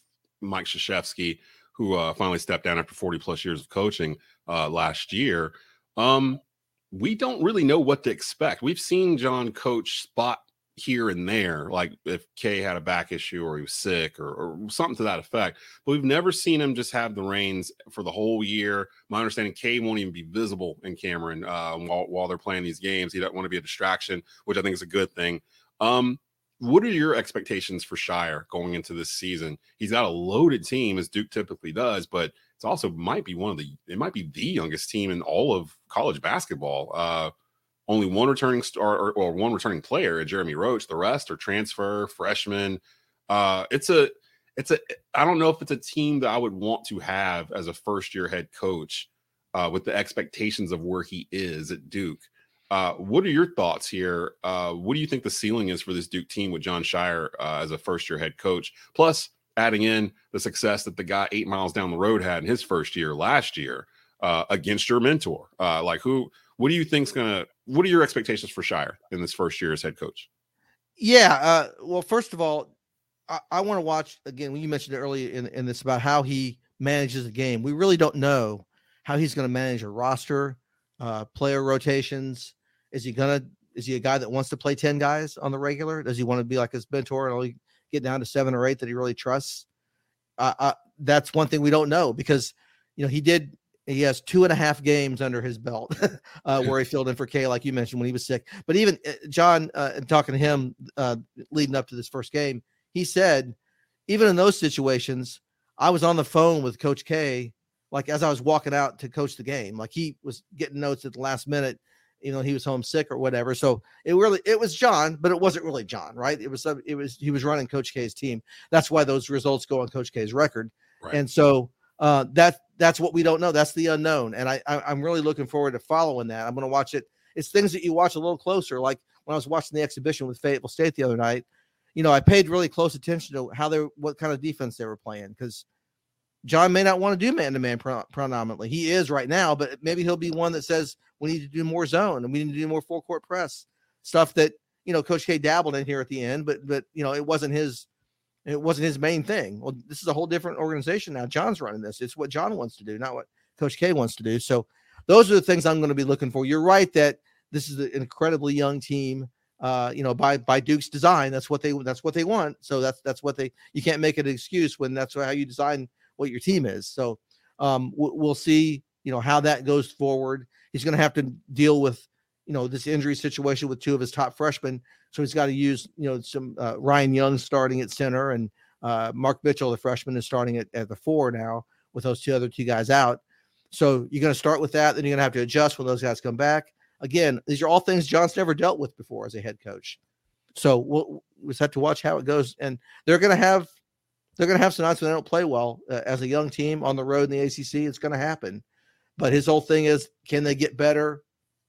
Mike Krzyzewski, who uh, finally stepped down after 40 plus years of coaching uh, last year. Um, we don't really know what to expect. We've seen John coach spot here and there, like if Kay had a back issue or he was sick or, or something to that effect. But we've never seen him just have the reins for the whole year. My understanding, Kay won't even be visible in Cameron uh, while, while they're playing these games. He doesn't want to be a distraction, which I think is a good thing. Um, what are your expectations for Scheyer going into this season? He's got a loaded team as Duke typically does, but it's also might be one of the it might be the youngest team in all of college basketball. Uh, only one returning star or, or one returning player, Jeremy Roach. The rest are transfer freshmen. Uh, it's a it's a I don't know if it's a team that I would want to have as a first year head coach uh, with the expectations of where he is at Duke. Uh, what are your thoughts here? Uh, what do you think the ceiling is for this Duke team with Jon Scheyer uh, as a first year head coach? Plus, adding in the success that the guy eight miles down the road had in his first year last year uh, against your mentor. Uh, like, who? What do you think's gonna? What are your expectations for Scheyer in this first year as head coach? Yeah. Uh, well, first of all, I, I want to watch again. When you mentioned it earlier in, in this about how he manages the game, we really don't know how he's going to manage a roster, uh, player rotations. Is he gonna? Is he a guy that wants to play ten guys on the regular? Does he want to be like his mentor and only get down to seven or eight that he really trusts? Uh, uh, that's one thing we don't know because you know he did. He has two and a half games under his belt uh, where he filled in for Kay, like you mentioned when he was sick. But even uh, John, uh, talking to him uh, leading up to this first game, he said, even in those situations, I was on the phone with Coach K, like as I was walking out to coach the game. Like he was getting notes at the last minute, you know, he was homesick or whatever. So it really it was John, but it wasn't really John, right? It was some- it was he was running Coach K's team. That's why those results go on Coach K's record. Right. And so uh that that's what we don't know. That's the unknown. And I, I I'm really looking forward to following that. I'm gonna watch it. It's things that you watch a little closer. Like when I was watching the exhibition with Fayetteville State the other night, you know, I paid really close attention to how they what kind of defense they were playing because John may not want to do man to man predominantly. He is right now, but maybe he'll be one that says we need to do more zone and we need to do more full court press stuff that you know Coach K dabbled in here at the end, but but you know it wasn't his it wasn't his main thing. Well, this is a whole different organization now. John's running this. It's what John wants to do, not what Coach K wants to do. So those are the things I'm going to be looking for. You're right that this is an incredibly young team. Uh, you know, by by Duke's design, that's what they that's what they want. So that's that's what they. You can't make an excuse when that's how you design what your team is. So um, we'll see. You know how that goes forward. He's going to have to deal with you know this injury situation with two of his top freshmen. So he's got to use you know some uh, Ryan Young starting at center and uh, Mark Mitchell, the freshman, is starting at, at the four now with those two other two guys out. So you're going to start with that. Then you're going to have to adjust when those guys come back. Again, these are all things John's never dealt with before as a head coach. So we'll, we just have to watch how it goes. And they're going to have they're going to have some nights when they don't play well uh, as a young team on the road in the ACC. It's going to happen. But his whole thing is, can they get better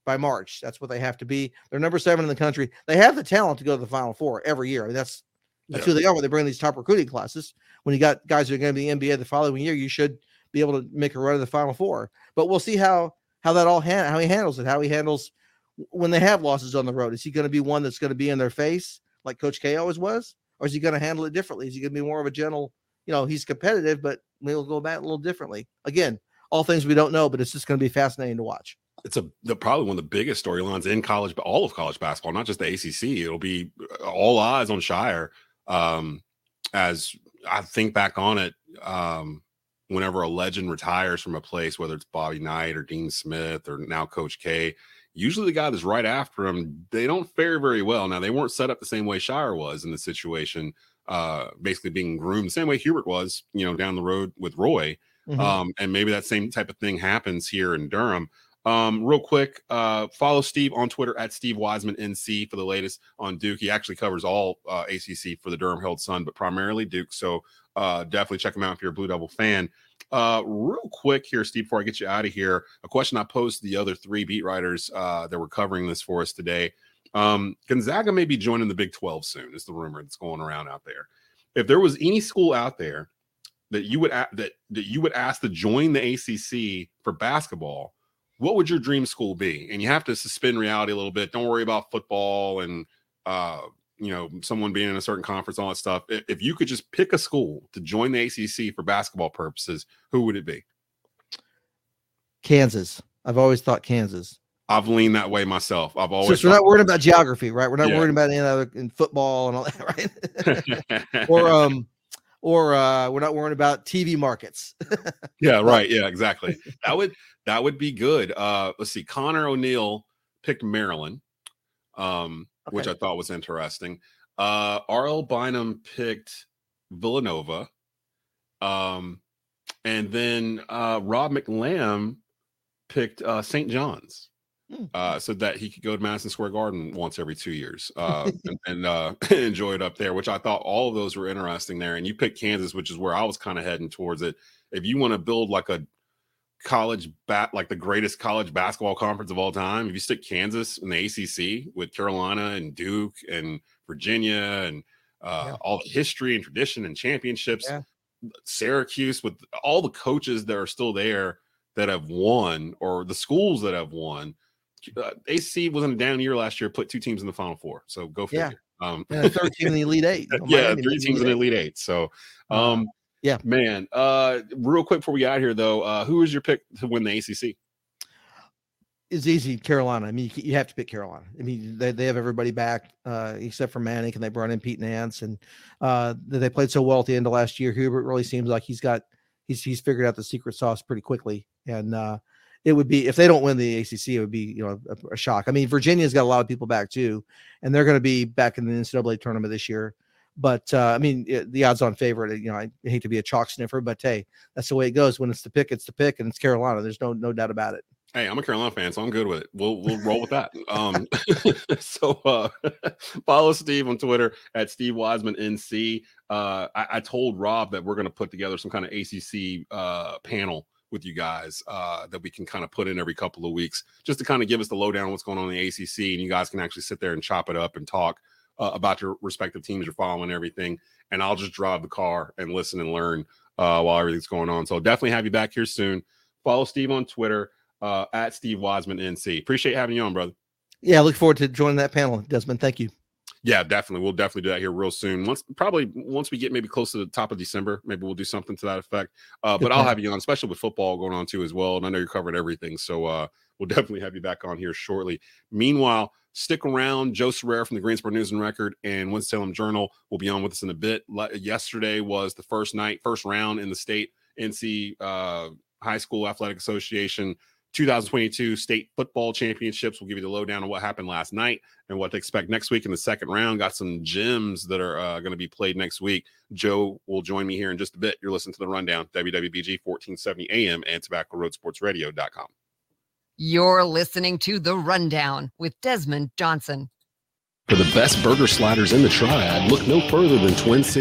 by March? That's what they have to be. They're number seven in the country. They have the talent to go to the Final Four every year. I mean, that's that's Yeah. who they are when they bring these top recruiting classes. When you got guys who are going to be in the NBA the following year, you should be able to make a run to the Final Four. But we'll see how how that all han- how he handles it. How he handles when they have losses on the road. Is he going to be one that's going to be in their face like Coach K always was, or is he going to handle it differently? Is he going to be more of a gentle? You know, he's competitive, but we'll go back a little differently. Again, all things we don't know, but it's just going to be fascinating to watch. It's a the, probably one of the biggest storylines in college, but all of college basketball, not just the ACC. It'll be uh, all eyes on Scheyer. Um, as I think back on it, um, whenever a legend retires from a place, whether it's Bobby Knight or Dean Smith or now Coach K, usually the guy that's right after him, they don't fare very well. Now they weren't set up the same way Scheyer was in the situation, uh, basically being groomed the same way Hubert was, you know, down the road with Roy. Mm-hmm. Um, and maybe that same type of thing happens here in Durham. Um, real quick, uh, follow Steve on Twitter at Steve Wiseman NC for the latest on Duke. He actually covers all uh, ACC for the Durham Herald Sun, but primarily Duke. So uh, definitely check him out if you're a Blue Devil fan. Uh, real quick here, Steve, before I get you out of here, a question I posed to the other three beat writers uh, that were covering this for us today. Um, Gonzaga may be joining the Big 12 soon, is the rumor that's going around out there. If there was any school out there that you would a- that that you would ask to join the ACC for basketball, what would your dream school be? And you have to suspend reality a little bit. Don't worry about football and uh, you know someone being in a certain conference, all that stuff. If, you could just pick a school to join the ACC for basketball purposes, who would it be? Kansas. I've always thought Kansas. I've leaned that way myself. I've always so we're not worried about geography, right? We're not Yeah. worried about any other in football and all that, right? or um, or uh, we're not worrying about TV markets. yeah, right. Yeah, exactly. that would that would be good. Uh let's see. Connor O'Neill picked Maryland, um, which I thought was interesting. Uh RL Bynum picked Villanova. Um, and then uh Rob McLamb picked uh St. John's. Uh, so that he could go to Madison Square Garden once every two years uh, and, and uh, enjoy it up there, which I thought all of those were interesting there. And you picked Kansas, which is where I was kind of heading towards it. If you want to build like a college bat, like the greatest college basketball conference of all time, if you stick Kansas in the ACC with Carolina and Duke and Virginia and uh, all the history and tradition and championships, Syracuse with all the coaches that are still there that have won or the schools that have won. Uh, AC was in a down year last year, put two teams in the final four. So go Yeah. figure. Um, And a third team in the Elite Eight. Oh, yeah, Miami three teams in the Elite Elite Eight. So, um, yeah, man. Uh, real quick before we get out here, though, uh, who is your pick to win the ACC? It's easy, Carolina. I mean, you, you have to pick Carolina. I mean, they, they have everybody back uh, except for Manek, and they brought in Pete Nance, and uh, they they played so well at the end of last year. Hubert really seems like he's got he's he's figured out the secret sauce pretty quickly, and uh, it would be if they don't win the ACC, it would be you know a, a shock. I mean, Virginia's got a lot of people back too, and they're going to be back in the NCAA tournament this year. But uh, I mean, it- the odds-on favorite. You know, I hate to be a chalk sniffer, but hey, that's the way it goes. When it's the pick, it's the pick, and it's Carolina. There's no no doubt about it. Hey, I'm a Carolina fan, so I'm good with it. We'll we'll roll with that. Um, so uh, follow Steve on Twitter at Steve Wiseman NC. Uh, I, I told Rob that we're going to put together some kind of ACC uh, panel with you guys uh, that we can kind of put in every couple of weeks, just to kind of give us the lowdown on what's going on in the ACC, and you guys can actually sit there and chop it up and talk uh, about your respective teams you're following everything. And I'll just drive the car and listen and learn uh, while everything's going on. So definitely have you back here soon. Follow Steve on Twitter uh, at Steve Wiseman NC. Appreciate having you on, brother. Yeah, I look forward to joining that panel, Desmond. Thank you. Yeah, definitely. We'll definitely do that here real soon. Once, probably once we get maybe close to the top of December, maybe we'll do something to that effect. Uh, but I'll have you on, especially with football going on too as well. And I know you're covering everything, so uh, we'll definitely have you back on here shortly. Meanwhile, stick around. Joe Serrera from the Greensboro News and Record and Winston-Salem Journal will be on with us in a bit. Yesterday was the first night, first round in the state NC uh, High School Athletic Association 2022 state football championships. We'll give you the lowdown on what happened last night and what to expect next week in the second round. Got some gems that are uh, going to be played next week. Joe will join me here in just a bit. You're listening to the rundown, WWBG 1470 AM and Tobacco Road Sports Radio.com. You're listening to The Rundown with Desmond Johnson. For the best burger sliders in the triad, look no further than Twin City